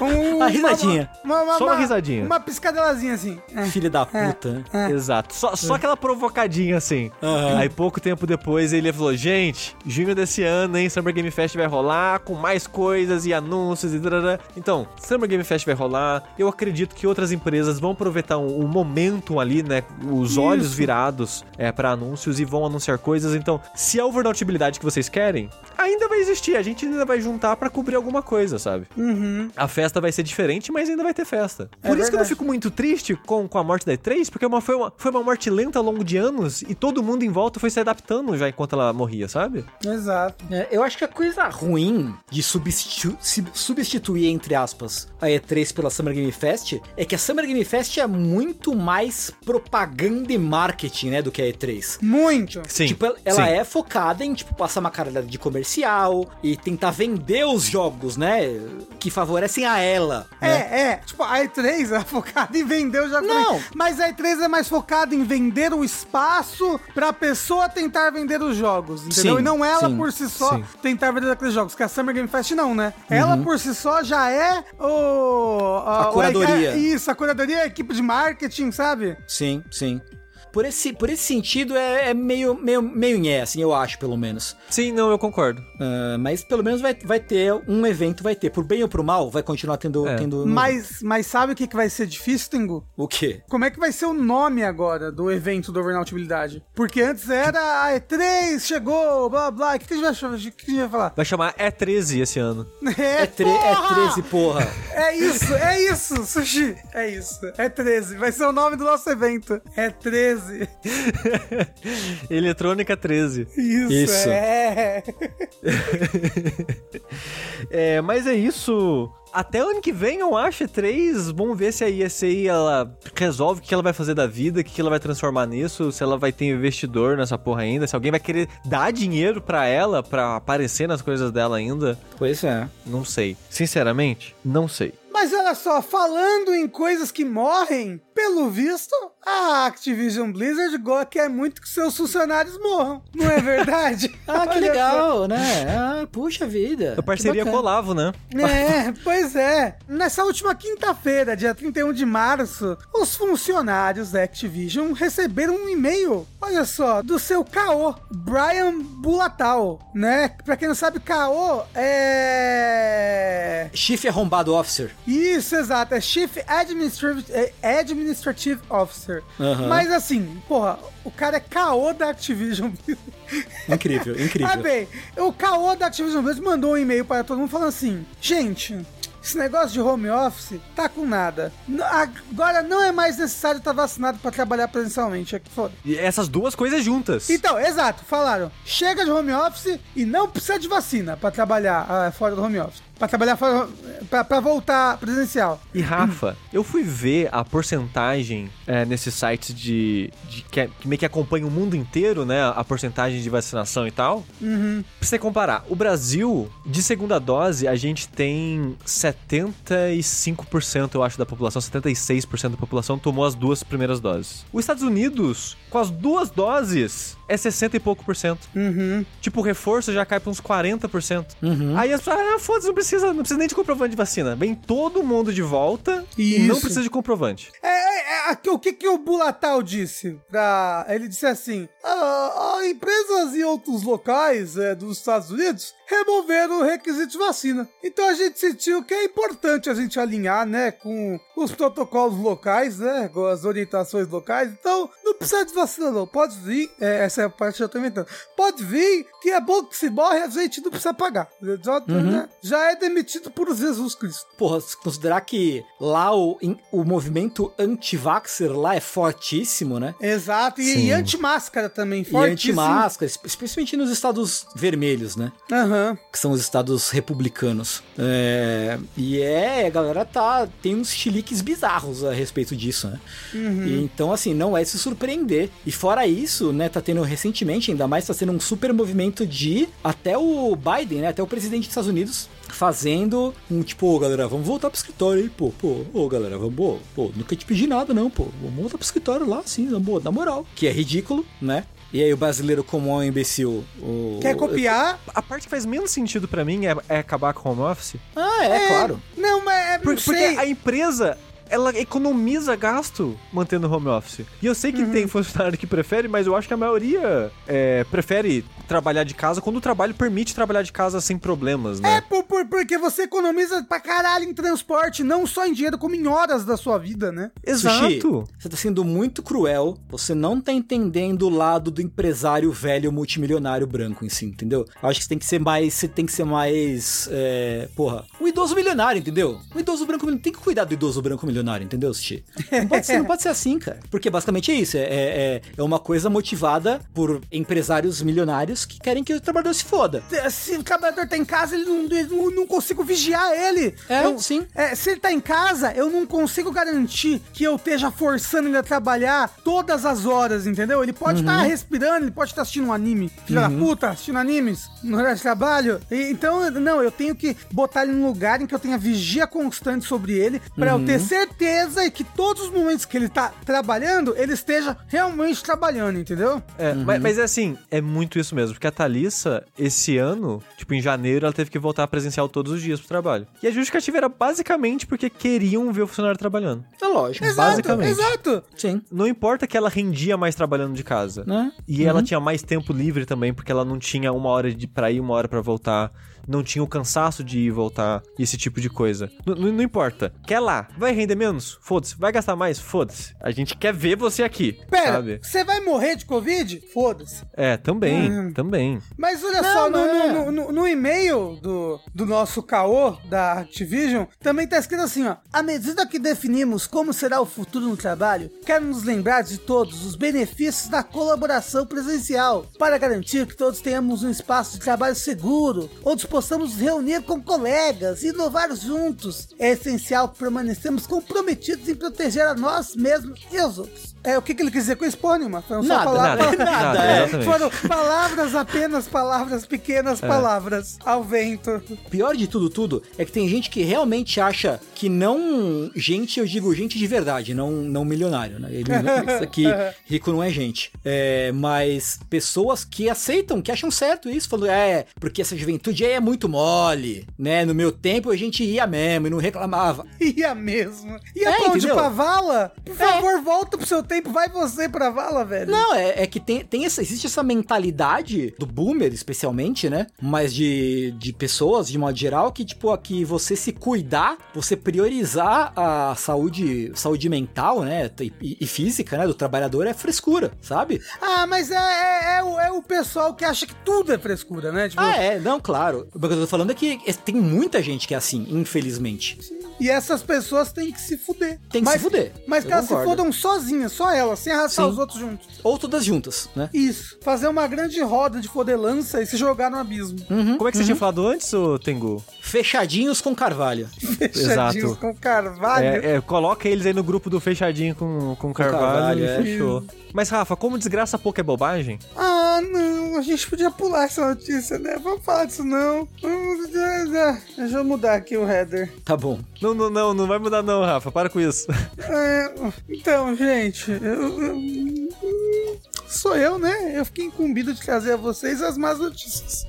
Um- A risadinha. Só uma risadinha. Uma piscadelazinha assim. É. Filho da puta. né? Exato. Só, só aquela provocadinha assim. Aham. Aí pouco tempo depois ele falou: gente, junho desse ano, hein? Summer Game Fest vai rolar com mais coisas e anúncios e tarará. Então, Summer Game Fest vai rolar. Eu acredito que outras empresas vão aproveitar um, um momento ali, né? Os olhos Isso. virados é, para anúncios e vão anunciar coisas. Então, se a overnautibilidade que vocês querem, ainda vai existir. A gente ainda vai juntar pra cobrir alguma coisa, sabe? Uhum. A festa vai ser diferente, mas ainda vai ter festa. É Por isso que eu não verdade. fico muito triste com, com a morte da E3, porque uma, foi, uma, foi uma morte lenta ao longo de anos e todo mundo em volta foi se adaptando já enquanto ela morria, sabe? Exato. É, eu acho que a coisa ruim de substitu- se- substituir, entre aspas, a E3 pela Summer Game Fest é que a Summer Game Fest é muito mais propaganda e marketing, né, do que a E3. Muito. Sim. Tipo, ela- ela sim. é focada em, tipo, passar uma caralhada de comercial e tentar vender os jogos, né, que favorecem a ela. É, né? é. Tipo, a E3 é focada em vender o jogo. Não. também. Mas a E3 é mais focada em vender o espaço pra pessoa tentar vender os jogos, entendeu? Sim, e não ela sim, por si só sim. tentar vender aqueles jogos. Que a Summer Game Fest não, né? Ela por si só já é o... A o- curadoria. é- isso, a curadoria, a equipe de marketing, sabe? Sim, sim. Por esse, por esse sentido, é, é meio, meio, meio nhé, assim, eu acho, pelo menos. Sim, não, eu concordo. Ah, mas pelo menos vai, vai ter um evento, vai ter. Por bem ou por mal, vai continuar tendo. É. tendo Mas, mas sabe o que, que vai ser difícil, Tengu? O quê? Como é que vai ser o nome agora do evento do Overnautibilidade? Porque antes era a E3, chegou, blá blá. O que, que, a gente vai, chamar- o que, que a gente vai falar? Vai chamar E13 esse ano. É, tre é porra! 13, porra. É isso, é isso, Sushi. É isso. É 13. Vai ser o nome do nosso evento. É 13. Eletrônica 13. Isso, Isso. é. É, mas é isso. Até o ano que vem, eu acho, E3. Vamos ver se a ESA ela resolve o que ela vai fazer da vida, o que ela vai transformar nisso, se ela vai ter investidor nessa porra ainda, se alguém vai querer dar dinheiro pra ela, pra aparecer nas coisas dela ainda. Pois é. Não sei. Sinceramente, não sei. Mas olha só, falando em coisas que morrem, pelo visto, a Activision Blizzard go- quer muito que seus funcionários morram. Não é verdade? Ah, que legal, né? Ah, puxa vida. A parceria com o. Olavo, né? É, pois é. Nessa última quinta-feira, dia 31 de março, os funcionários da Activision receberam um e-mail, olha só, do seu KO, Brian Bulatal, né? Pra quem não sabe, KO é... Chifre arrombado officer. Isso, exato, é Chief Administrative, é Administrative Officer. Mas assim, porra, o cara é KO da Activision Incrível, incrível. ah, bem, o caô da Activision Blizzard mandou um e-mail para todo mundo falando assim: gente. Esse negócio de home office tá com nada. Agora não é mais necessário estar vacinado para trabalhar presencialmente. É que foda. E essas duas coisas juntas. Então, exato, falaram. Chega de home office e não precisa de vacina para trabalhar ah, fora do home office. Para trabalhar fora. Pra, pra voltar presencial. E Rafa, eu fui ver a porcentagem é, nesses sites de, de que, que meio que acompanha o mundo inteiro, né? A porcentagem de vacinação e tal. Uhum. Pra você comparar, o Brasil, de segunda dose, a gente tem 75%, eu acho, da população, 76% da população tomou as duas primeiras doses. Os Estados Unidos, com as duas doses, é 60 e pouco por cento. Uhum. Tipo, o reforço já cai pra uns 40%. Uhum. Aí as pessoas, ah, foda-se, não precisa precisa, não precisa nem de comprovante de vacina. Vem todo mundo de volta e não Isso. precisa de comprovante. É, é, é, o que, que o Bulatal disse? Pra, ele disse assim: "Ah, ah, empresas em outros locais é, dos Estados Unidos removeram o requisito de vacina. Então a gente sentiu que é importante a gente alinhar, né, com os protocolos locais, né, com as orientações locais. Então não precisa de vacina, não. Pode vir, é, essa é a parte que eu tô inventando. Pode vir, que é bom que se morre, a gente não precisa pagar. Já, né, já é demitido por Jesus Cristo. Porra, se considerar que lá o, o movimento anti-vaxxer lá é fortíssimo, né? Exato, e, e anti-máscara também, E fortíssimo. anti-máscara, espe- especialmente nos estados vermelhos, né? Aham. Que são os estados republicanos. É, e é, a galera tá tem uns chiliques bizarros a respeito disso, né? E então, assim, não é se surpreender. E fora isso, né, tá tendo recentemente, ainda mais tá tendo um super movimento de até o Biden, né, até o presidente dos Estados Unidos fazendo um tipo, ô galera, vamos voltar pro escritório aí, pô, pô, ô galera, vamos, pô, pô, nunca te pedi nada não, pô, vamos voltar pro escritório lá, sim, na moral. Que é ridículo, né? E aí o brasileiro como é um imbecil, o... Quer copiar? A parte que faz menos sentido pra mim é, é acabar com o home office. Ah, é, claro. Não, mas é, Por- porque a empresa, ela economiza gasto mantendo home office. E eu sei que tem funcionário que prefere, mas eu acho que a maioria é, prefere trabalhar de casa quando o trabalho permite trabalhar de casa sem problemas, É, né? por, por- porque você economiza pra caralho em transporte, não só em dinheiro, como em horas da sua vida, né? Sushi, Exato. você tá sendo muito cruel. Você não tá entendendo o lado do empresário velho multimilionário branco em si, entendeu? Eu acho que você tem que ser mais. Você tem que ser mais. É, porra, um idoso milionário, entendeu? Um idoso branco milionário. Tem que cuidar do idoso branco milionário, entendeu, Sushi? Não pode ser, não pode ser assim, cara. Porque basicamente é isso. É, é, é uma coisa motivada por empresários milionários que querem que o trabalhador se foda. Se o trabalhador tá em casa, ele não, eu não, não consigo vigiar ele. É, Eu- sim. é, se ele tá em casa, eu não consigo garantir que eu esteja forçando ele a trabalhar todas as horas, entendeu? Ele pode estar respirando, ele pode estar assistindo um anime. Filha da puta, assistindo animes no horário de trabalho. E- então, não, eu tenho que botar ele num lugar em que eu tenha vigia constante sobre ele, pra eu ter certeza que todos os momentos que ele tá trabalhando, ele esteja realmente trabalhando, entendeu? É, mas, mas é assim, é muito isso mesmo. Porque a Thalissa, esse ano, tipo, em janeiro, ela teve que voltar presencial todos os dias pro trabalho. E a justificativa era basicamente porque queriam ver o funcionário trabalhando. É lógico. Exato, Basicamente. exato. Sim. Não importa que ela rendia mais trabalhando de casa. Né? E ela tinha mais tempo livre também, porque ela não tinha uma hora de pra ir, uma hora pra voltar. Não tinha o cansaço de ir e voltar, e esse tipo de coisa. N- n- não importa. Quer lá? Vai render menos? Foda-se. Vai gastar mais? Foda-se. A gente quer ver você aqui. Pera, Sabe? você vai morrer de Covid? Foda-se. É, também. Hum. Também. Mas olha Não, só, no, é. no- no- no e-mail do, do nosso caô da Activision, também tá escrito assim, ó. À medida que definimos como será o futuro no trabalho, quero nos lembrar de todos os benefícios da colaboração presencial, para garantir que todos tenhamos um espaço de trabalho seguro, onde possamos nos reunir com colegas e inovar juntos. É essencial que permanecemos comprometidos em proteger a nós mesmos e os outros. É, o que, que ele quis dizer com isso, pô, Nilma? Foram só Nada, palavras- nada, nada, É, exatamente. foram palavras apenas, palavras, pequenas palavras ao vento. Pior de tudo, tudo, é que tem gente que realmente acha que não. Gente, eu digo gente de verdade, não, não milionário, né? Ele, isso aqui, rico não é gente. É, mas pessoas que aceitam, que acham certo isso, falando, é, porque essa juventude aí é muito mole, né? No meu tempo a gente ia mesmo e não reclamava. Ia mesmo. Ia É, pra onde? entendeu? Pra vala? Por favor, volta pro seu tempo, vai você pra vala, velho. Não, é, é que tem, tem essa, existe essa mentalidade do boomer, especialmente, né? Mas de, de pessoas, de modo geral, que, tipo, aqui você se cuidar, você priorizar a saúde, saúde mental, né? E, e física, né? Do trabalhador é frescura, sabe? Ah, mas é, é, é o, é o pessoal que acha que tudo é frescura, né? Tipo, Ah, é, não, claro. O que eu tô falando é que é- tem muita gente que é assim, infelizmente. E essas pessoas têm que se fuder. Tem que mas, se fuder. Mas que elas se fodam sozinhas, só elas, sem arrastar Sim. os outros juntos. Ou todas juntas, né? Isso. Fazer uma grande roda de fodelança e se jogar no abismo. Como é que você tinha falado antes, ô Tengu? Fechadinhos com carvalho. Fechadinhos Exato. com carvalho. É, é, coloca eles aí no grupo do fechadinho com, com Carvalho, Carvalho, e é. fechou. Mas, Rafa, como desgraça pouco é bobagem, Ah, não, a gente podia pular essa notícia, né? Vamos falar disso não. Vamos- Deixa eu mudar aqui o header. Tá bom. não, não, não, não vai mudar não, Rafa, para com isso. É, então, gente, eu, eu- sou eu, né? Eu fiquei incumbido de trazer a vocês as más notícias.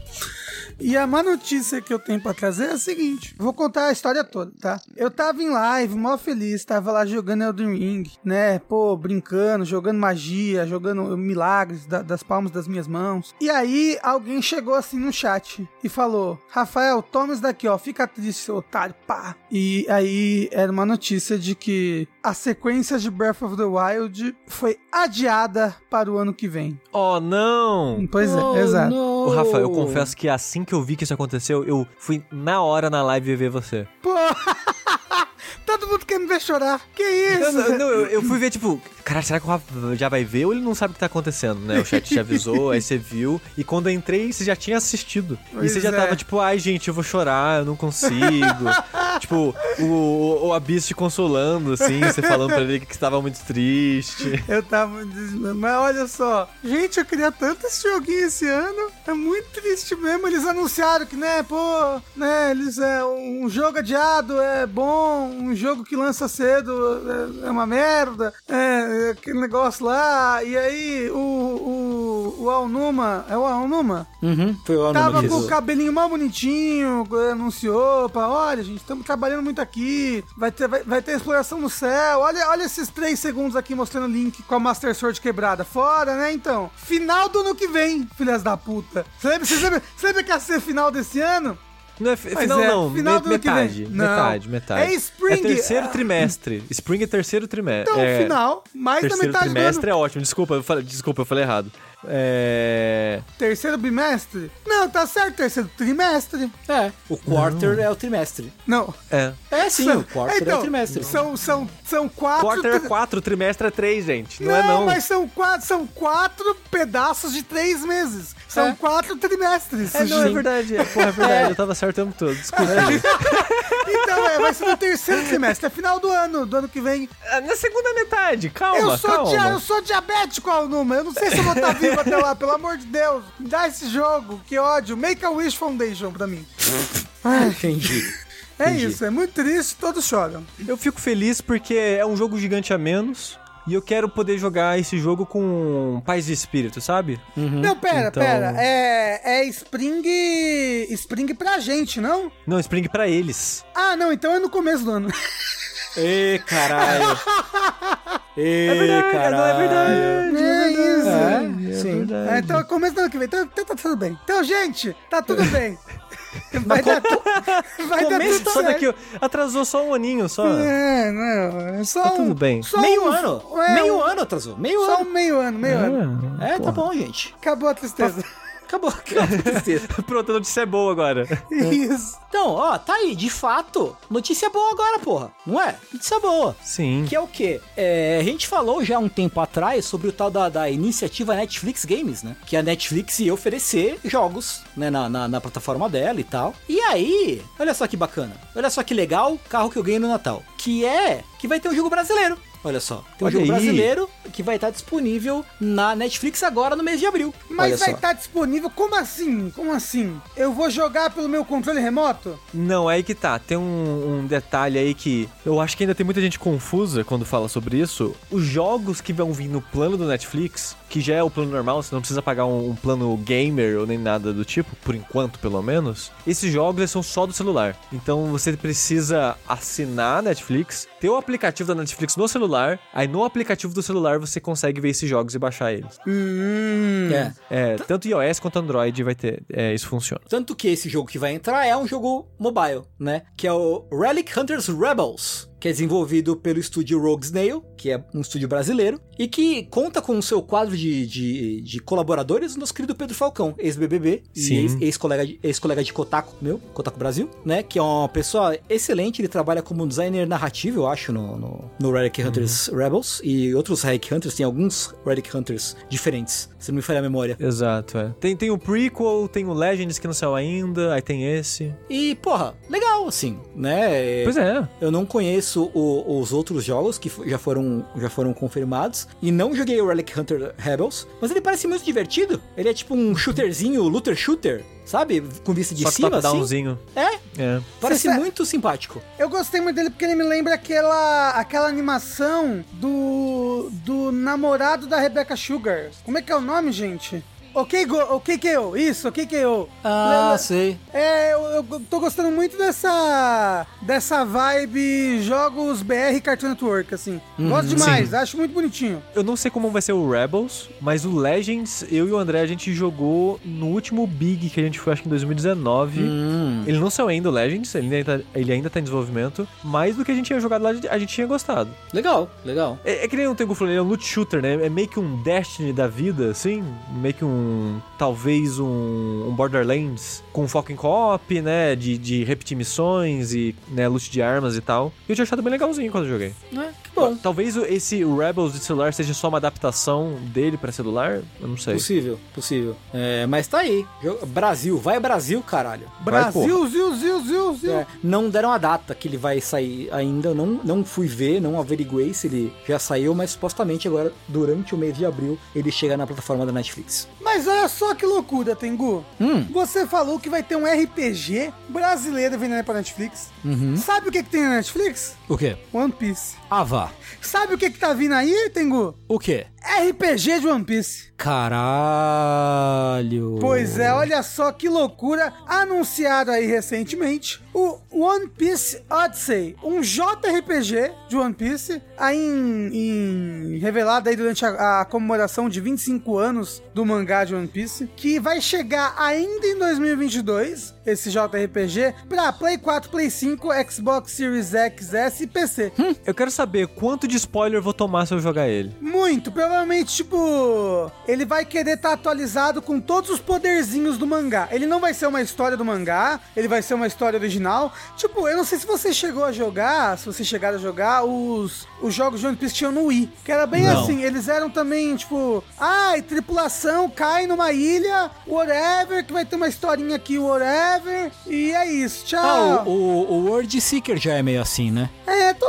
E a má notícia que eu tenho pra trazer é a seguinte: vou contar a história toda, tá? Eu tava em live, mó feliz, tava lá jogando Elden Ring, né? Pô, brincando, jogando magia, jogando milagres da- das palmas das minhas mãos. E aí alguém chegou assim no chat e falou: Rafael, toma isso daqui, ó, fica triste, seu otário, pá. E aí era uma notícia de que a sequência de Breath of the Wild foi adiada para o ano que vem. Oh, não! Pois é, exato. Ô, Rafa, eu confesso que assim que eu vi que isso aconteceu, eu fui na hora na live ver você. Pô! Todo mundo quer me ver chorar. Que Eu, isso? não, eu, eu fui ver, tipo, cara, será que o Rafa já vai ver ou ele não sabe o que tá acontecendo, né? O chat te avisou, aí você viu. E quando eu entrei, você já tinha assistido. Pois e você já é. tava, tipo, ai, gente, eu vou chorar, eu não consigo. tipo, o, o, Abyss te consolando, assim, você falando pra ele que estava muito triste. Eu tava dizendo, mas olha só, gente, eu queria tanto esse joguinho esse ano. É muito triste mesmo. Eles anunciaram que, né, pô, né, eles é um jogo adiado é bom, um jogo que lança cedo é, é uma merda. É aquele negócio lá. E aí o o, o Alnuma, é o Alnuma? Uhum, foi o ano Tava com o cabelinho mal bonitinho, anunciou pra, olha, gente, estamos trabalhando muito aqui, vai ter, vai, vai ter exploração no céu, olha, olha esses três segundos aqui mostrando o link com a Master Sword quebrada. Fora, né, então? Final do ano que vem, filhas da puta. Você lembra, você lembra, você lembra que ia ser final desse ano? Não é Mas final, é, não, final me- do ano que metade. Não. metade, metade. É Spring. É terceiro trimestre. Spring é terceiro trimestre. Então, é, final, mais da metade trimestre do ano. é ótimo. Desculpa, eu falei, desculpa, eu falei errado. É. Terceiro bimestre? Não, tá certo, terceiro trimestre. É, o quarter é o trimestre. Não. É. É sim, São- o quarter é então, o trimestre. São, são, são quatro... Quarter é quatro, trimestre é três, gente. Não, Não, é não. mas são quatro, são quatro pedaços de três meses. São É. quatro trimestres. É, não, é verdade. É, porra, é verdade. Eu tava certo o tempo todo. Desculpa. Então, é, vai ser no terceiro trimestre, é final do ano, do ano que vem. Ah, Na segunda metade, calma, eu, sou calma. dia- eu sou diabético, Alnuma. Eu não sei se eu vou estar vivo até lá, pelo amor de Deus. Me dá esse jogo, que ódio. Make a Wish Foundation pra mim. Entendi. É Entendi. isso, é muito triste, todos choram. Eu fico feliz porque é um jogo gigante a menos. E eu quero poder jogar esse jogo com paz de espírito, sabe? Não, pera, Então- pera. É, é Spring. Spring pra gente, não? Não, Spring pra eles. Ah, não, então é no começo do ano. Ê, caralho. Ê, É verdade, caralho. não é verdade. É isso. É, sim. verdade. É, então é começo do ano que vem. Então, então tá tudo bem. Então, gente, tá tudo bem. Vai dar, tu- vai dar tudo só certo. daqui, atrasou só um aninho só. É, não, é só Tá um- tudo bem. Só Meio um- ano. é, meio um- ano atrasou. Meio Só ano. um meio ano, meio ano. É, tá bom, gente. Acabou a tristeza. Acabou. Acabou a tristeza. Pronto, a notícia é boa agora. Isso. Então, ó, tá aí, de fato. Notícia boa agora, porra. Não é? Notícia boa. Sim. Que é o quê? É, a gente falou já um tempo atrás sobre o tal da, da iniciativa Netflix Games, né? Que a Netflix ia oferecer jogos, né, na, na, na plataforma dela e tal. E aí, olha só que bacana. Olha só que legal, carro que eu ganhei no Natal. Que é que vai ter um jogo brasileiro. Olha só, tem um Olha jogo aí. brasileiro que vai estar disponível na Netflix agora no mês de abril. Mas Olha vai só. estar disponível? Como assim? Como assim? Eu vou jogar pelo meu controle remoto? Não, é aí que tá. Tem um, um detalhe aí que eu acho que ainda tem muita gente confusa quando fala sobre isso. Os jogos que vão vir no plano do Netflix, que já é o plano normal, você não precisa pagar um, um plano gamer ou nem nada do tipo, por enquanto pelo menos. Esses jogos são só do celular. Então você precisa assinar a Netflix, ter o aplicativo da Netflix no celular, aí no aplicativo do celular você consegue ver esses jogos e baixar eles. Hum. É. É, tanto iOS quanto Android vai ter. É, isso funciona. Tanto que esse jogo que vai entrar é um jogo mobile, né? Que é o Relic Hunters Rebels, que é desenvolvido pelo estúdio Rogue Snail, que é um estúdio brasileiro, e que conta com o seu quadro de, de, de colaboradores, o nosso querido Pedro Falcão, ex-BBB, e Sim. ex- ex-colega de, ex-colega de Kotaku, meu, Kotaku Brasil, né? Que é uma pessoa excelente, ele trabalha como designer narrativo, eu acho, no, no, no Relic Hunters Rebels, e outros Relic Hunters, tem alguns Relic Hunters diferentes, se não me falha a memória. Exato, é. Tem, tem o prequel, tem o Legends que não saiu ainda, aí tem esse. E, porra, legal, assim, né? Pois é. Eu não conheço o- os outros jogos que já foram, já foram confirmados. E não joguei o Relic Hunter Rebels. Mas ele parece muito divertido. Ele é tipo um shooterzinho, looter shooter, sabe? Com vista de Só cima, assim. top-downzinho. É, É. parece Você muito simpático. Eu gostei muito dele porque ele me lembra aquela, aquela animação do, do namorado da Rebecca Sugar. Como é que é o nome, gente? Ok, go, ok, KO. Isso, ok, KO. Ah, Le- sei. É, eu, eu tô gostando muito dessa dessa vibe jogos BR Cartoon Network, assim. Gosto demais, Sim. acho muito bonitinho. Eu não sei como vai ser o Rebels, mas o Legends, eu e o André, a gente jogou no último Big que a gente foi, acho que em 2019. Hum. Ele não saiu ainda, o Legends, ele ainda, tá, ele ainda tá em desenvolvimento. Mais do que a gente tinha jogado lá, a gente tinha gostado. Legal, legal. É, é que nem o Tengu falou, ele é um loot shooter, né? É meio que um Destiny da vida, assim. Meio que um. Talvez um, um Borderlands com foco em co-op, né? De, de repetir missões e né, loot de armas e tal. E eu tinha achado bem legalzinho quando eu joguei. É, que bom. Talvez esse Rebels de celular seja só uma adaptação dele pra celular? Eu não sei. Possível, possível. É, mas tá aí. Brasil, vai Brasil, caralho. Brasil, Zil, Zil, Zil, Zil. É, não deram a data que ele vai sair ainda, eu não, não fui ver, não averiguei se ele já saiu, mas supostamente agora, durante o mês de abril, ele chega na plataforma da Netflix. Mas olha só que loucura, Tengu. Hum. Você falou que vai ter um RPG brasileiro vendendo pra Netflix. Uhum. Sabe o que, que tem na Netflix? O quê? One Piece. Ah, vá. Sabe o que, que tá vindo aí, Tengu? O quê? RPG de One Piece. Caralho. Pois é, olha só que loucura. Anunciado aí recentemente o One Piece Odyssey, um JRPG de One Piece, aí em, em- revelado aí durante a, a comemoração de 25 anos do mangá de One Piece, que vai chegar ainda em 2022, esse JRPG, pra Play 4, Play 5, Xbox Series X, S e PC. Eu quero saber quanto de spoiler vou tomar se eu jogar ele. Muito, provavelmente, tipo, ele vai querer estar atualizado com todos os poderzinhos do mangá. Ele não vai ser uma história do mangá, ele vai ser uma história original. Tipo, eu não sei se você chegou a jogar, se você chegaram a jogar os, os jogos de One Piece tinham no Wii, que era bem Não. assim, eles eram também, tipo, ai, tripulação cai numa ilha, whatever, que vai ter uma historinha aqui, whatever, e é isso, tchau. Ah, o, o, o World Seeker já é meio assim, né?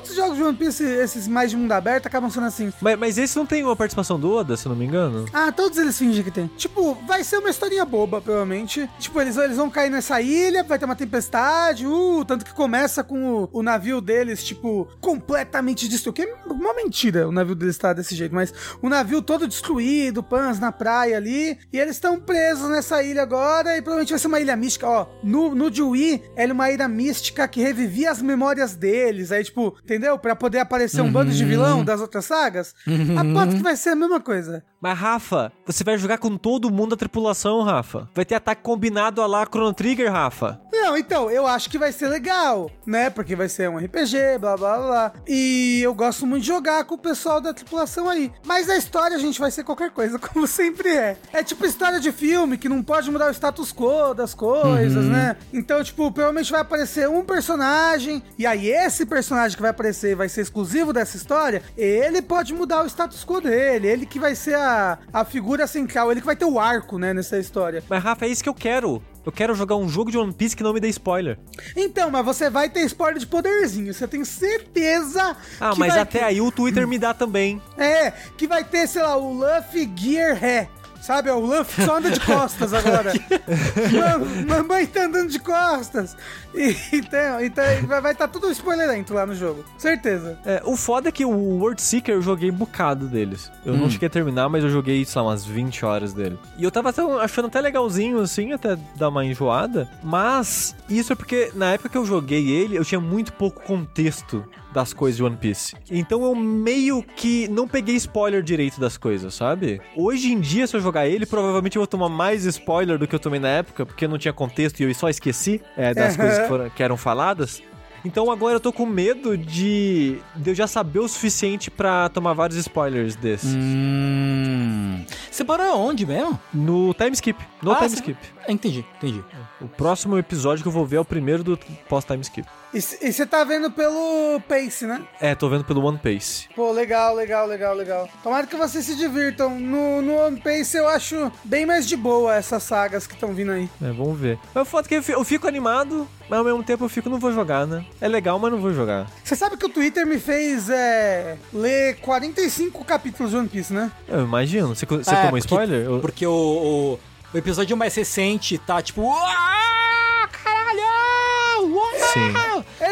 É, todos os jogos de One Piece, esses mais de mundo aberto, acabam sendo assim. Mas, mas esse não tem uma participação do Oda, se não me engano? Ah, todos eles fingem que tem. Tipo, vai ser uma historinha boba, provavelmente. Tipo, eles, eles vão cair nessa ilha, vai ter uma tempestade, uh, tanto que começa com o, o navio deles, tipo, completamente destruído. Que é uma mentira o navio deles estar desse jeito, mas o navio todo destruído, pans na praia ali, e eles estão presos nessa ilha agora, e provavelmente vai ser uma ilha mística, ó. No, no Dewey, era uma ilha mística que revivia as memórias deles, aí, tipo, entendeu? Pra poder aparecer um bando de vilão das outras sagas. Aposto que vai ser a mesma coisa. Mas, Rafa, você vai jogar com todo mundo da tripulação, Rafa. Vai ter ataque combinado a lá Chrono Trigger, Rafa. Não, então, eu acho que vai ser legal, né? Porque vai ser um RPG, blá blá blá. E eu gosto muito de jogar com o pessoal da tripulação aí. Mas a história, a gente, vai ser qualquer coisa, como sempre é. É tipo história de filme, que não pode mudar o status quo das coisas, né? Então, tipo, provavelmente vai aparecer um personagem, e aí esse personagem que vai aparecer vai ser exclusivo dessa história, ele pode mudar o status quo dele, ele que vai ser a, a figura central, ele que vai ter o arco, né, nessa história. Mas, Rafa, é isso que eu quero. Eu quero jogar um jogo de One Piece que não me dê spoiler. Então, mas você vai ter spoiler de poderzinho, você tem certeza Ah, que mas vai até ter- aí o Twitter me dá também. É, que vai ter, sei lá, o Luffy Gear Ré. Sabe, o Luffy só anda de costas agora. Ma- Mamãe tá andando de costas. E, então, então vai estar tudo spoilerento lá no jogo. Certeza. É, o foda é que o World Seeker eu joguei um bocado deles. Eu não cheguei a terminar, mas eu joguei, sei lá, umas 20 horas dele. E eu tava até- achando até legalzinho, assim, até dar uma enjoada. Mas isso é porque na época que eu joguei ele, eu tinha muito pouco contexto das coisas de One Piece. Então eu meio que não peguei spoiler direito das coisas, sabe? Hoje em dia, se eu jogar ele, provavelmente eu vou tomar mais spoiler do que eu tomei na época, porque não tinha contexto e eu só esqueci é, das coisas que, foram- que eram faladas. Então agora eu tô com medo de, de eu já saber o suficiente pra tomar vários spoilers desse. Hum. Você parou aonde mesmo? No time skip. No Ah, time você- skip. Ah, Entendi, entendi. O próximo episódio que eu vou ver é o primeiro do pós-time skip. E você tá vendo pelo Pace, né? É, tô vendo pelo One Piece. Pô, legal, legal, legal, legal. Tomara que vocês se divirtam. No, no One Piece eu acho bem mais de boa essas sagas que estão vindo aí. É, vamos ver. Mas o fato é que eu fico animado, mas ao mesmo tempo eu fico, não vou jogar, né? É legal, mas não vou jogar. Você sabe que o Twitter me fez é, ler 45 capítulos de One Piece, né? Eu imagino. Você, você É, tomou porque- spoiler? Porque o, o, o episódio mais recente tá tipo. "Uau, caralho! Uau!" Sim.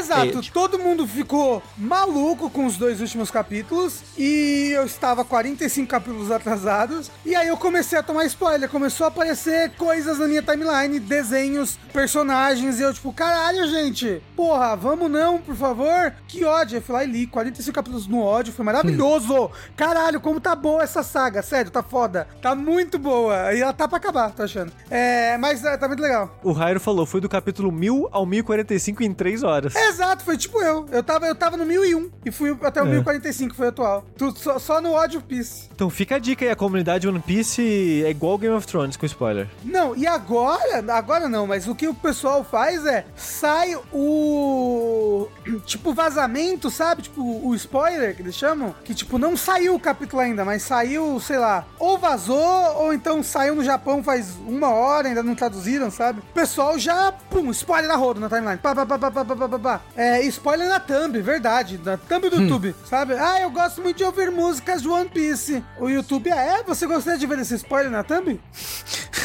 Exato, Age. todo mundo ficou maluco com os dois últimos capítulos e eu estava 45 capítulos atrasados. E aí eu comecei a tomar spoiler, começou a aparecer coisas na minha timeline, desenhos, personagens, e eu tipo, caralho, gente, porra, vamos não, por favor. Que ódio. Eu fui lá e li 45 capítulos no ódio, foi maravilhoso. Caralho, como tá boa essa saga, sério, tá foda. Tá muito boa. E ela tá pra acabar, tô achando. É, mas é, tá muito legal. O Rairo falou, foi do capítulo 1000 ao 1045 em 3 horas. Exato, foi tipo eu. Eu tava, eu tava no 1001 e fui até o é. 1045, foi atual. Tu, só, só no ódio of Então fica a dica aí, a comunidade One Piece é igual Game of Thrones com spoiler. Não, e agora, agora não, mas o que o pessoal faz é sai o tipo vazamento, sabe? Tipo o spoiler que eles chamam, que tipo não saiu o capítulo ainda, mas saiu, sei lá, ou vazou ou então saiu no Japão faz uma hora, ainda não traduziram, sabe? O pessoal já, pum, spoiler na roda na timeline. Pá, pá, pá, pá, pá, pá, pá, pá. É, spoiler na thumb, verdade, na thumb do YouTube, sabe? Ah, eu gosto muito de ouvir músicas de One Piece. O YouTube é, é, você gostaria de ver esse spoiler na thumb?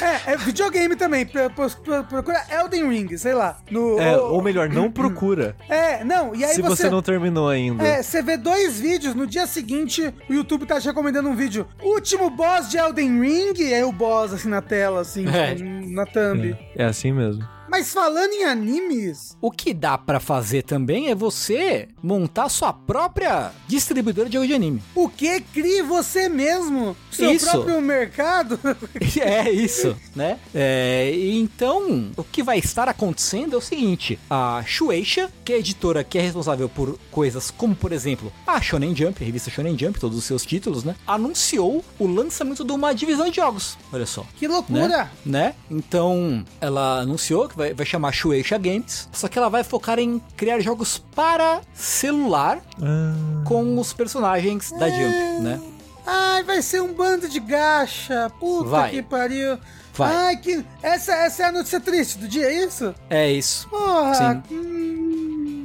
É, é videogame também. Pro- pro- pro- Procura Elden Ring, sei lá. No, É, ou- ou melhor, não procura. é, não, e aí se você... não terminou ainda. É, você vê dois vídeos, no dia seguinte o YouTube tá te recomendando um vídeo. Último boss de Elden Ring, é o boss assim na tela, assim, É. na thumb. É assim mesmo. Mas falando em animes, O que dá pra fazer também é você montar sua própria distribuidora de jogo de anime. o que crie você mesmo? Seu Isso. próprio mercado? É isso, né? É, então, o que vai estar acontecendo é o seguinte: a Shueisha, que é a editora que é responsável por coisas como, por exemplo, a Shonen Jump, a revista Shonen Jump, todos os seus títulos, né? Anunciou o lançamento de uma divisão de jogos. Olha só. que loucura! Né? né? Então, ela anunciou que vai, vai chamar Shueisha Games, só que ela vai focar em criar jogos para celular Ah, com os personagens da Jump, né? Ai, vai ser um bando de gacha. Puta Vai. que pariu. Vai. Ai, que. Essa, essa é a notícia triste do dia, é isso? É isso. Porra. Sim. hum.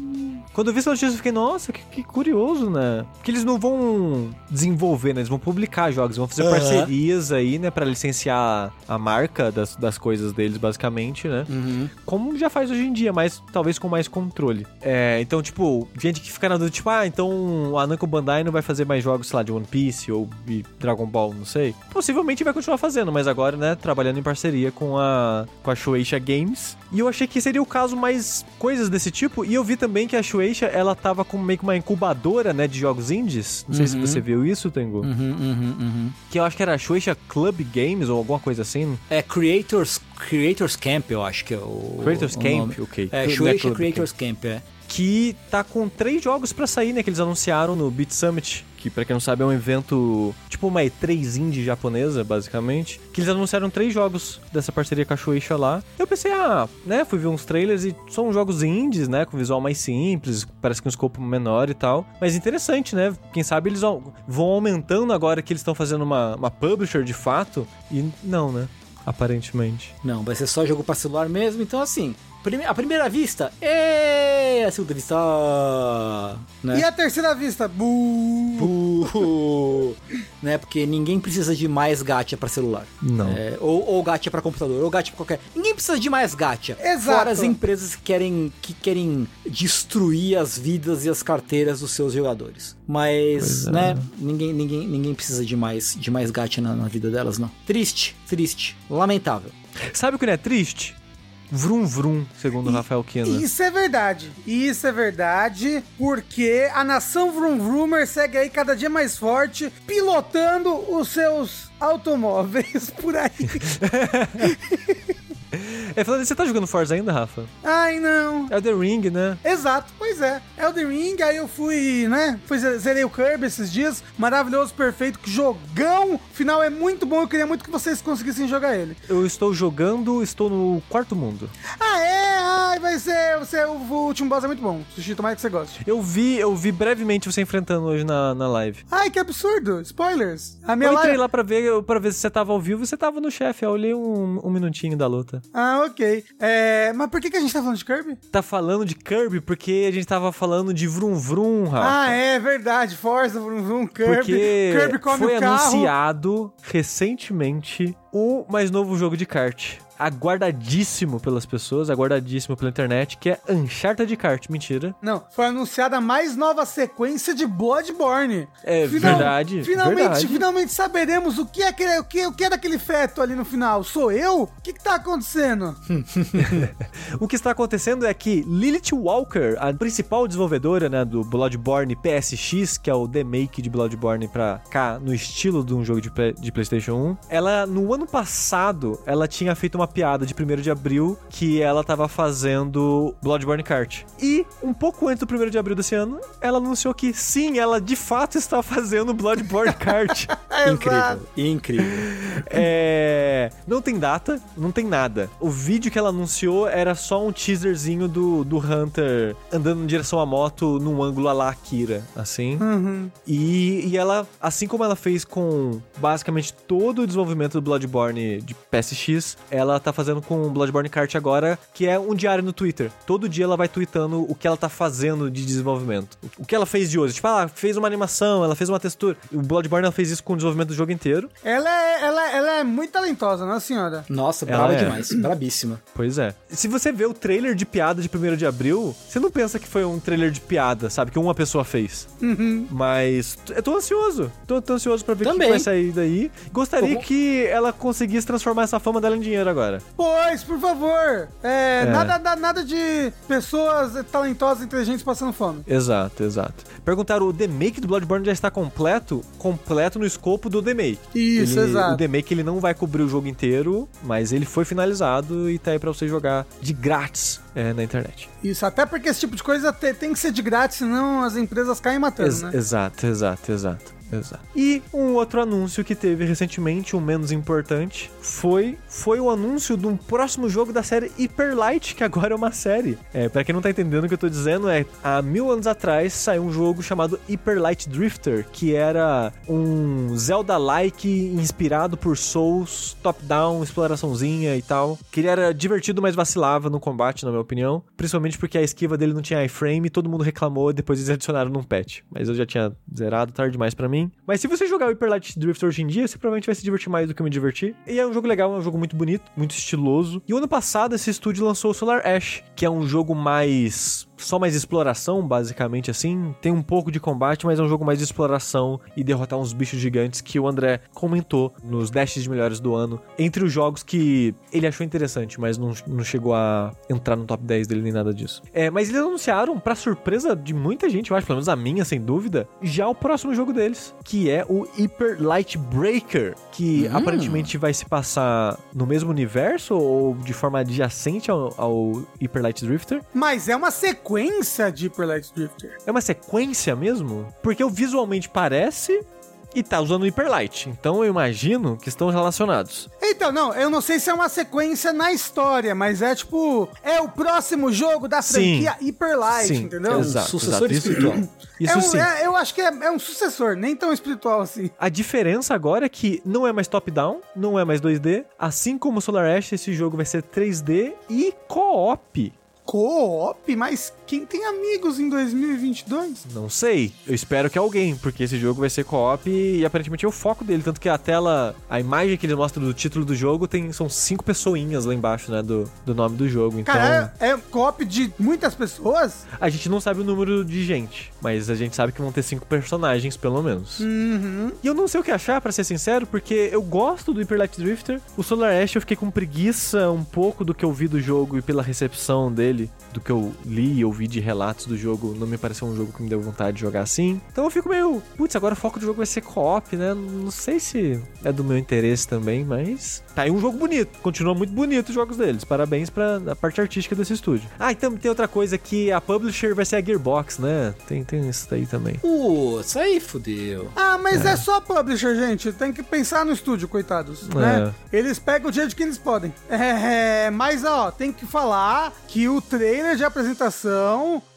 Quando eu vi essa notícia, eu fiquei, nossa, que, que curioso, né? Porque eles não vão desenvolver, né? Eles vão publicar jogos, vão fazer Aham. parcerias aí, né? Pra licenciar a marca das, das coisas deles, basicamente, né? Uhum. Como já faz hoje em dia, mas talvez com mais controle. É, então, tipo, gente que fica na dúvida, tipo, ah, então a Namco Bandai não vai fazer mais jogos, sei lá, de One Piece ou de Dragon Ball, não sei. Possivelmente vai continuar fazendo, mas agora, né, trabalhando em parceria com a, com a Shueisha Games. E eu achei que seria o caso mais coisas desse tipo. E eu vi também que a Shueisha, ela tava com meio que uma incubadora, né, de jogos indies. Não sei se Uhum. você viu isso, Tengu. Uhum, uhum, uhum. Que eu acho que era a Shueisha Club Games ou alguma coisa assim. É Creators, Creators Camp, eu acho que é o. Creators o Camp, nome. ok. É, é Shueisha Club Creators Camp, é. Que tá com três jogos pra sair, né? Que eles anunciaram no Beat Summit, que pra quem não sabe é um evento, tipo uma E3 indie japonesa, basicamente. Que eles anunciaram três jogos dessa parceria com a Shueisha lá. Eu pensei, ah, né? Fui ver uns trailers e são jogos indies, né? Com visual mais simples, parece que um escopo menor e tal. Mas interessante, né? Quem sabe eles vão vão aumentando agora que eles estão fazendo uma, uma publisher de fato. E não, né? Aparentemente. Não, vai ser só jogo pra celular mesmo, então assim. Prime- A primeira vista é a segunda vista. Né? E a terceira vista? Buuu. Buh. né? Porque ninguém precisa de mais gacha pra celular. Não. É, ou, ou gacha pra computador, ou gacha pra qualquer. Ninguém precisa de mais gacha. Exato. Fora as empresas que querem, que querem destruir as vidas e as carteiras dos seus jogadores. Mas, Pois é. né? Ninguém, ninguém, ninguém precisa de mais, de mais gacha na, na vida delas, não. Triste, triste, lamentável. Sabe o que não é triste? Vrum vrum, segundo o Rafael Kina. Isso é verdade. Isso é verdade, porque a nação Vroom Vroomer segue aí cada dia mais forte, pilotando os seus automóveis por aí. É, falando, você tá jogando Forza ainda, Rafa? Ai, não. É o The Ring, né? Exato, pois é. Elden Ring, aí eu fui, né? Fui, zerei o Kirby esses dias. Maravilhoso, perfeito, jogão. O final é muito bom, eu queria muito que vocês conseguissem jogar ele. Eu estou jogando, estou no quarto mundo. Ah, é? Ai, vai ser, você, o, o último boss é muito bom. Sushi, tomara que você goste. Eu vi, eu vi brevemente você enfrentando hoje na, na live. Ai, que absurdo. Spoilers. A minha Eu entrei live... lá pra ver, pra ver se você tava ao vivo e você tava no chefe. Eu olhei um, um minutinho da luta. Ah, ok. É, mas por que, que a gente tá falando de Kirby? Tá falando de Kirby porque a gente tava falando de Vrum Vrum, Rafa. Ah, é verdade. Forza, Vroom Vroom, Kirby. Porque Kirby come foi anunciado recentemente o mais novo jogo de kart. Aguardadíssimo pelas pessoas, aguardadíssimo pela internet, que é Uncharted de kart. Mentira. Não, foi anunciada a mais nova sequência de Bloodborne. É verdade, Finalmente, verdade. finalmente saberemos o que é aquele, o que, o que é daquele feto ali no final. Sou eu? O que, que tá acontecendo? O que está acontecendo é que Lilith Walker, a principal desenvolvedora né, do Bloodborne PSX, que é o remake de Bloodborne pra cá, no estilo de um jogo de, de PlayStation 1, ela, no ano passado, ela tinha feito uma piada de 1 de abril que ela tava fazendo Bloodborne Kart. E, um pouco antes do 1 de abril desse ano, ela anunciou que sim, ela de fato está fazendo Bloodborne Kart. Incrível, incrível. É. Não tem data, não tem nada. O vídeo que ela anunciou era só um teaserzinho do, do Hunter andando em direção à moto num ângulo a la Akira, assim. Uhum. E, e ela, assim como ela fez com basicamente todo o desenvolvimento do Bloodborne de PSX, ela tá fazendo com o Bloodborne Kart agora, que é um diário no Twitter. Todo dia ela vai tweetando o que ela tá fazendo de desenvolvimento. O que ela fez de hoje. Tipo, ela fez uma animação, ela fez uma textura. O Bloodborne ela fez isso com o desenvolvimento do jogo inteiro. Ela é, ela, ela é muito talentosa, não é, senhora? Nossa, Ela brava é. demais. Brabíssima. Pois é. Se você vê o trailer de piada de 1 de abril, você não pensa que foi um trailer de piada, sabe? Que uma pessoa fez. Mas eu tô ansioso. Tô, tô ansioso pra ver o que vai sair daí. Gostaria Como- que ela conseguisse transformar essa fama dela em dinheiro agora. Pois, por favor. É, Nada, da- nada de pessoas talentosas, inteligentes passando fome. Exato, exato. Perguntaram, o demake do Bloodborne já está completo? Completo no escopo do demake. Isso, Ele- exato. O demake ele não vai cobrir o jogo inteiro, mas ele foi finalizado e tá aí pra você jogar de grátis é, na internet. Isso, até porque esse tipo de coisa te- tem que ser de grátis, senão as empresas caem matando, Ex- né? Exato, exato, exato. Exato. E um outro anúncio que teve recentemente, um menos importante, foi foi o anúncio de um próximo jogo da série Hyper Light, que agora é uma série. É, para quem não tá entendendo o que eu tô dizendo, é há mil anos atrás saiu um jogo chamado Hyper Light Drifter, que era um Zelda-like inspirado por Souls, top-down, exploraçãozinha e tal. Que ele era divertido, mas vacilava no combate, na minha opinião. Principalmente porque a esquiva dele não tinha iframe, todo mundo reclamou, depois eles adicionaram num patch. Mas eu já tinha zerado, tarde demais pra mim. Mas se você jogar o Hyper Light Drifter hoje em dia, você provavelmente vai se divertir mais do que eu me diverti. E é um jogo legal, é um jogo muito bonito, muito estiloso. E o ano passado esse estúdio lançou o Solar Ash, que é um jogo mais só mais exploração, basicamente assim. Tem um pouco de combate, mas é um jogo mais de exploração e derrotar uns bichos gigantes que o André comentou nos dashes de melhores do ano. Entre os jogos que ele achou interessante, mas não, não chegou a entrar no top 10 dele nem nada disso. É, mas eles anunciaram, pra surpresa de muita gente, eu acho, pelo menos a minha, sem dúvida, já o próximo jogo deles, que é o Hyper Light Breaker, que Hum. aparentemente vai se passar no mesmo universo ou de forma adjacente ao, ao Hyper Light Drifter. Mas é uma sequência de Hyper Light Drifter. É uma sequência mesmo? Porque eu visualmente parece e tá usando o Hyper Light. Então eu imagino que estão relacionados. Então, não, eu não sei se é uma sequência na história, mas é tipo, é o próximo jogo da Sim. franquia Hyper Light, Sim, entendeu? exato. Sucessor Isso- espiritual. Isso é um, sim. é- eu acho que é, é um sucessor, nem tão espiritual assim. A diferença agora é que não é mais top-down, não é mais 2D. Assim como o Solar Ash, esse jogo vai ser 3D e co-op. Co-op? Mas quem tem amigos em 2022? Não sei. Eu espero que alguém, porque esse jogo vai ser co-op e, aparentemente é o foco dele. Tanto que a tela, a imagem que ele mostra do título do jogo tem, são cinco pessoinhas lá embaixo, né? Do, do nome do jogo. Então. Cara, é, é co-op de muitas pessoas? A gente não sabe o número de gente, mas a gente sabe que vão ter cinco personagens, pelo menos. Uhum. E eu não sei o que achar, pra ser sincero, porque eu gosto do Hyper Light Drifter. O Solar Ash eu fiquei com preguiça um pouco do que eu vi do jogo e pela recepção dele, do que eu li e ouvi de relatos do jogo, não me pareceu um jogo que me deu vontade de jogar assim. Então eu fico meio, putz, agora o foco do jogo vai ser co-op, né? Não sei se é do meu interesse também, mas tá aí um jogo bonito. Continua muito bonito os jogos deles. Parabéns pra a parte artística desse estúdio. Ah, e também tem outra coisa que a publisher vai ser a Gearbox, né? Tem, tem isso daí também. Putz, aí fudeu. Ah, mas é. só publisher, gente. Tem que pensar no estúdio, coitados, né? Eles pegam o dinheiro de quem eles podem. É, mas, ó, tem que falar que o trailer de apresentação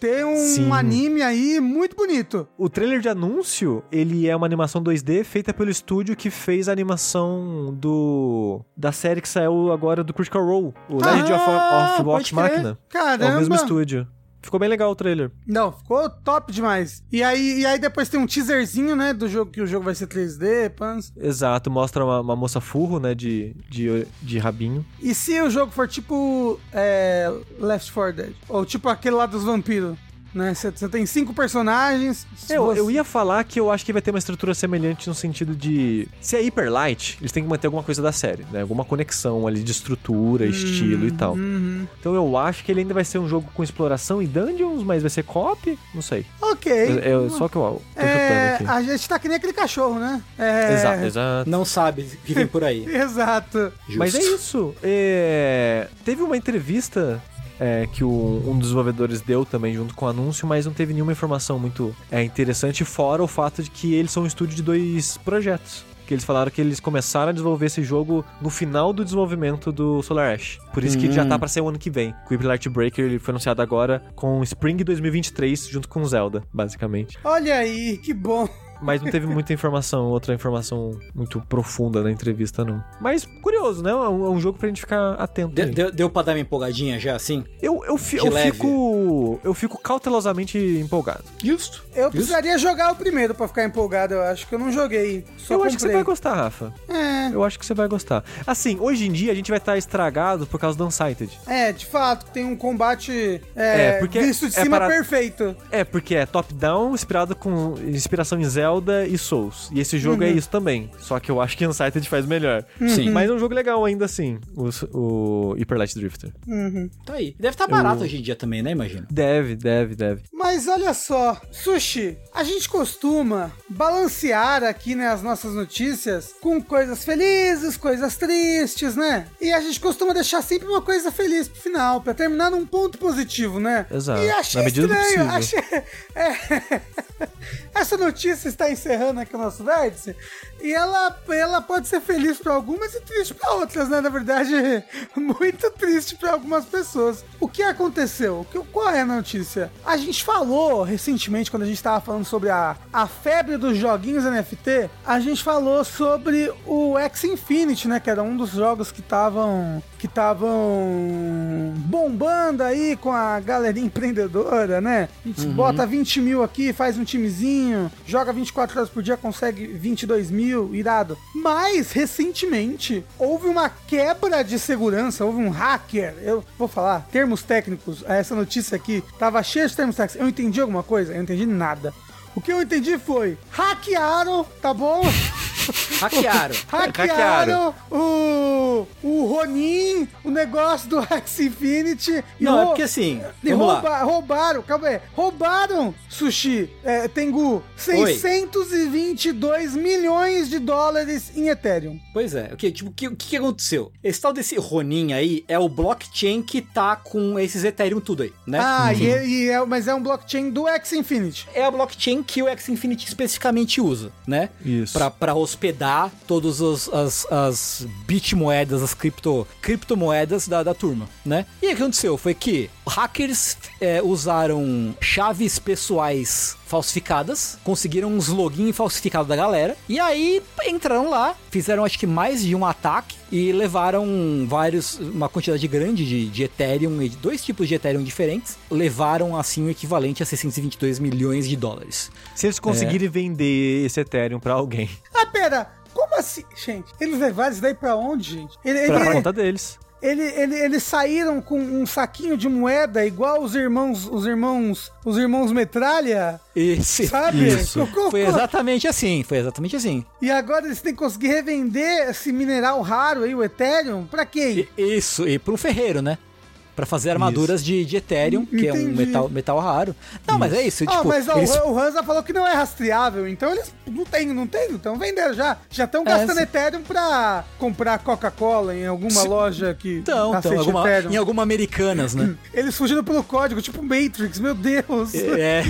tem um Sim. anime aí muito bonito. O trailer de anúncio, ele é uma animação 2D feita pelo estúdio que fez a animação do da série que saiu agora do Critical Role, o Legend of, of pode Vox crer. Machina. É Caramba. o mesmo estúdio. Ficou bem legal o trailer. Não, ficou top demais. E aí, e aí depois tem um teaserzinho, né, do jogo, que o jogo vai ser 3D, pans. Exato, mostra uma, uma moça furro, né, de, de, de rabinho. E se o jogo for tipo é, Left 4 Dead? Ou tipo aquele lá dos vampiros? Né? Você tem cinco personagens. Eu, você- eu ia falar que eu acho que vai ter uma estrutura semelhante no sentido de. Se é Hyper Light, eles têm que manter alguma coisa da série, né? Alguma conexão ali de estrutura, estilo e tal. Uhum. Então eu acho que ele ainda vai ser um jogo com exploração e dungeons, mas vai ser co-op? Não sei. Ok. É, é só que eu tô É, chutando a gente tá que nem aquele cachorro, né? É, aqui. Exato, exato. Não sabe o que vem por aí. Exato. Mas é isso. É, Teve uma entrevista é, que o- um dos desenvolvedores deu também junto com o anúncio, mas não teve nenhuma informação muito é, interessante, fora o fato de que eles são um estúdio de dois projetos. Que eles falaram que eles começaram a desenvolver esse jogo no final do desenvolvimento do Solar Ash. Por isso que ele já tá pra ser o ano que vem. O Light Breaker ele foi anunciado agora com Spring 2023, junto com Zelda, basicamente. Olha aí, que bom. Mas não teve muita informação, outra informação muito profunda na entrevista, não. Mas curioso, né? É um, é um jogo pra gente ficar atento. Deu, aí. deu, deu pra dar uma empolgadinha já, assim? Eu, eu, fi- De eu fico. Eu fico cautelosamente empolgado. Justo. Eu precisaria jogar o primeiro pra ficar empolgado, eu acho que eu não joguei. Só eu comprei. acho que você vai gostar, Rafa. É, Eu acho que você vai gostar. Assim, hoje em dia a gente vai estar estragado por causa do Unsighted. é, de fato, tem um combate é, É, porque visto de é cima para- perfeito. É, porque é top-down, inspirado com inspiração em Zelda e Souls. E esse jogo é isso também. Só que eu acho que Unsighted faz melhor. Sim. Mas é um jogo legal ainda assim, o, o Hyper Light Drifter. Tá aí. Deve estar barato hoje em dia também, né, imagina? Deve, deve, deve. Mas olha só, Sushi, a gente costuma balancear aqui né, as nossas notícias com coisas felizes, coisas tristes, né? E a gente costuma deixar sempre uma coisa feliz pro final, pra terminar num ponto positivo, né? Exato, E achei na medida do estranho, possível. achei... é. Essa notícia está encerrando aqui o nosso vértice e ela, ela pode ser feliz para algumas e triste para outras, né? Na verdade, muito triste para algumas pessoas. O que aconteceu? O que- Qual é a notícia? A gente falou recentemente, quando a gente estava falando sobre a, a febre dos joguinhos NFT, a gente falou sobre o X Infinity, né? Que era um dos jogos que estavam que estavam bombando aí com a galerinha empreendedora, né? A gente bota 20 mil aqui, faz um timezinho, joga 24 horas por dia, consegue 22 mil, irado. Mas, recentemente, houve uma quebra de segurança, houve um hacker. Eu vou falar, termos técnicos, essa notícia aqui tava cheia de termos técnicos. Eu entendi alguma coisa? Eu não entendi nada. O que eu entendi foi, hackearam, tá bom? Hackearam. Hackearam o, o Ronin, o negócio do X Infinity. Não, é porque assim, lá. rouba- roubaram, calma aí, roubaram, Sushi, é, Tengu, 622 milhões de dólares em Ethereum. Pois é, o que, tipo, o que, que aconteceu? Esse tal desse Ronin aí é o blockchain que tá com esses Ethereum tudo aí, né? Ah, e, é- e é, mas é um blockchain do X Infinity. É a blockchain que o X Infinity especificamente usa, né? Isso. Pra, pra hospedar todas as, as, as bitmoedas, as cripto, criptomoedas da, da turma, né? E o que aconteceu foi que hackers é, usaram chaves pessoais falsificadas, conseguiram uns login falsificados da galera, e aí entraram lá, fizeram acho que mais de um ataque e levaram vários, uma quantidade grande de, de Ethereum, e dois tipos de Ethereum diferentes, levaram assim o equivalente a 622 milhões de dólares. Se eles conseguirem vender esse Ethereum pra alguém, Ah, pera, como assim? Gente, eles levaram isso daí pra onde, gente? Ele, pra ele- conta deles. Ele, ele- eles saíram com um saquinho de moeda igual os irmãos, os irmãos, os irmãos metralha, Esse, sabe? Isso. Foi exatamente assim, foi exatamente assim. E agora eles têm que conseguir revender esse mineral raro aí, o Ethereum, pra quem? Isso, e para um ferreiro, né? Pra fazer armaduras de, de Ethereum, que é um Entendi. metal, metal raro. Não, mas é isso, Ah, tipo, mas eles- o Hansa falou que não é rastreável, então eles não tem, não tem, então venderam já. Já estão É, gastando sim. Ethereum pra comprar Coca-Cola em alguma Sim. loja que então, então alguma, Ethereum. em alguma Americanas, né? Eles fugindo pelo código, tipo Matrix, meu Deus. É.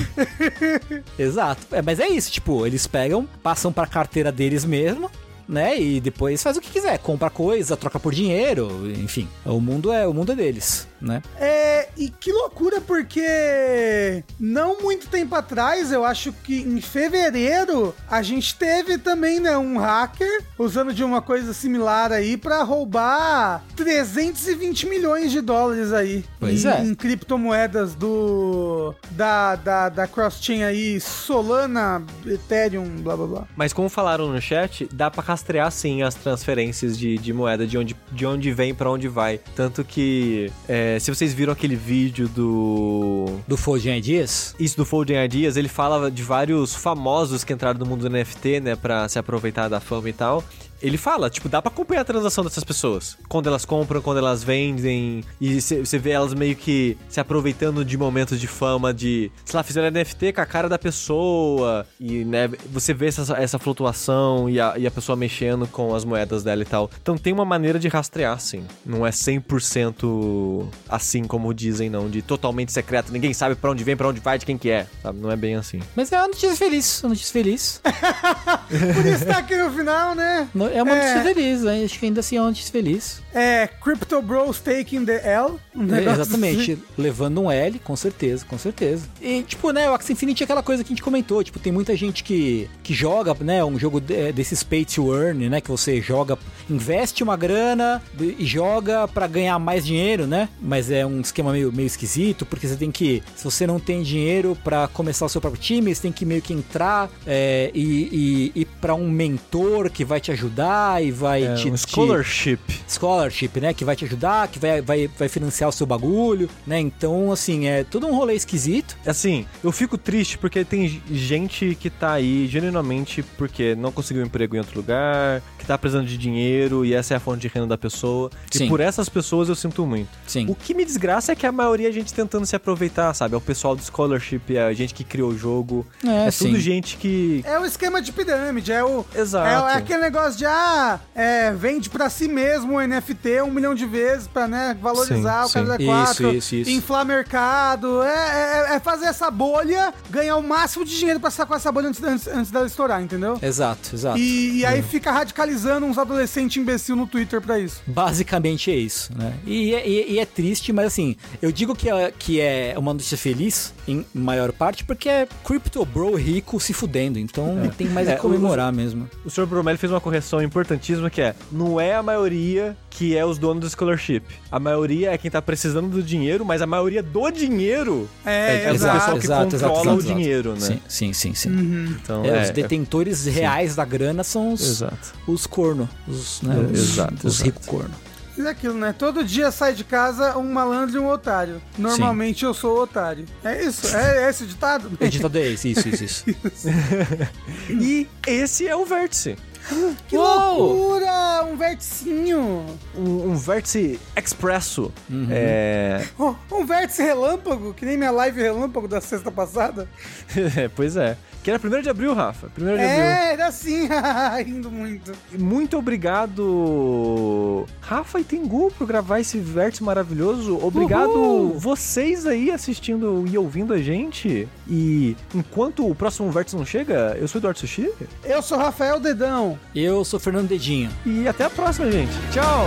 Exato. É, mas é isso, tipo, eles pegam, passam pra carteira deles mesmo, né? E depois faz o que quiser, compra coisa, troca por dinheiro, enfim. O mundo é, o mundo é deles. Né? É, e que loucura, porque não muito tempo atrás, eu acho que em fevereiro, a gente teve também, né, um hacker usando de uma coisa similar aí pra roubar 320 milhões de dólares aí. Pois em, é. Em criptomoedas do. da, da, da cross-chain aí, Solana, Ethereum, blá blá blá. Mas como falaram no chat, dá pra rastrear sim as transferências de, de moeda, de onde, de onde vem pra onde vai. Tanto que, é, se vocês viram aquele vídeo do. Do Folding Ideas. Isso do Folding Ideas, ele fala de vários famosos que entraram no mundo do NFT, né, pra se aproveitar da fama e tal. Ele fala, tipo, dá pra acompanhar a transação dessas pessoas. Quando elas compram, quando elas vendem. E você vê elas meio que se aproveitando de momentos de fama, de. Sei lá, fizeram NFT com a cara da pessoa. E, né, você vê essa, essa flutuação e a, e a pessoa mexendo com as moedas dela e tal. Então tem uma maneira de rastrear, sim. Não é 100% assim como dizem, não. De totalmente secreto. Ninguém sabe pra onde vem, pra onde vai, de quem que é. Sabe? Não é bem assim. Mas é uma notícia feliz, uma notícia feliz. Por isso tá aqui no final, né? No- É uma É. notícia feliz, né? acho que ainda assim é uma notícia feliz. É, Crypto Bros taking the L. Um É, exatamente, assim. levando um L, com certeza, com certeza. E, tipo, né, o Axie Infinity é aquela coisa que a gente comentou, tipo, tem muita gente que, que joga, né, um jogo de- desses pay to earn, né, que você joga, investe uma grana e joga pra ganhar mais dinheiro, né, mas é um esquema meio, meio esquisito, porque você tem que, se você não tem dinheiro pra começar o seu próprio time, você tem que meio que entrar é, e, e ir pra um mentor que vai te ajudar e vai É te... um te- scholarship. Scholarship, né? Que vai te ajudar, que vai, vai, vai financiar o seu bagulho, né? Então, assim, é todo um rolê esquisito. Assim, eu fico triste porque tem gente que tá aí genuinamente porque não conseguiu emprego em outro lugar, que tá precisando de dinheiro e essa é a fonte de renda da pessoa. Sim. E por essas pessoas eu sinto muito. Sim. O que me desgraça é que a maioria é gente tentando se aproveitar, sabe? É o pessoal do scholarship, é a gente que criou o jogo. É, É, sim. tudo gente que. É o esquema de pirâmide, é o. Exato. É, é aquele negócio de, ah, é, vende pra si mesmo o NFT um milhão de vezes pra, né, valorizar Sim, o cara da 4, Isso, isso, isso. inflar mercado, é, é, é fazer essa bolha, ganhar o máximo de dinheiro pra sacar essa bolha antes, antes, antes dela estourar, entendeu? Exato, exato. E, e aí fica radicalizando uns adolescentes imbecil no Twitter pra isso. Basicamente é isso, né? E, é- e- e é triste, mas assim, eu digo que é, que é uma notícia feliz, em maior parte, porque é Crypto Bro rico se fudendo. Então tem mais É, a comemorar mesmo. O Sr. Bromelli fez uma correção importantíssima que é: não é a maioria que é os donos do scholarship. A maioria é quem tá precisando do dinheiro, mas a maioria do dinheiro É, é, o exato, pessoal que controla o dinheiro, né? Sim, sim, sim. sim. Então, É, é, os detentores reais da grana são os, Exato. os corno, os, né, É, os, exato, os exato. ricos corno. Mas é aquilo, né? Todo dia sai de casa um malandro e um otário. Normalmente eu sou o otário. É isso? É, é esse o ditado? Editado é esse, isso, isso, isso. E esse é o vértice. Que Uou! loucura! Um verticinho! Um, um vértice expresso. Uhum. É... Oh, um vértice relâmpago, que nem minha live relâmpago da sexta passada. pois é. Que era 1 de abril, Rafa. 1 de abril. É, era assim, rindo muito. Muito obrigado, Rafa e Tengu, por gravar esse vértice maravilhoso. Obrigado Uhul! vocês aí assistindo e ouvindo a gente. E enquanto o próximo vértice não chega, eu sou o Eduardo Sushi. Eu sou Rafael Dedão. Eu sou Fernando Dedinho. E até a próxima, gente. Tchau!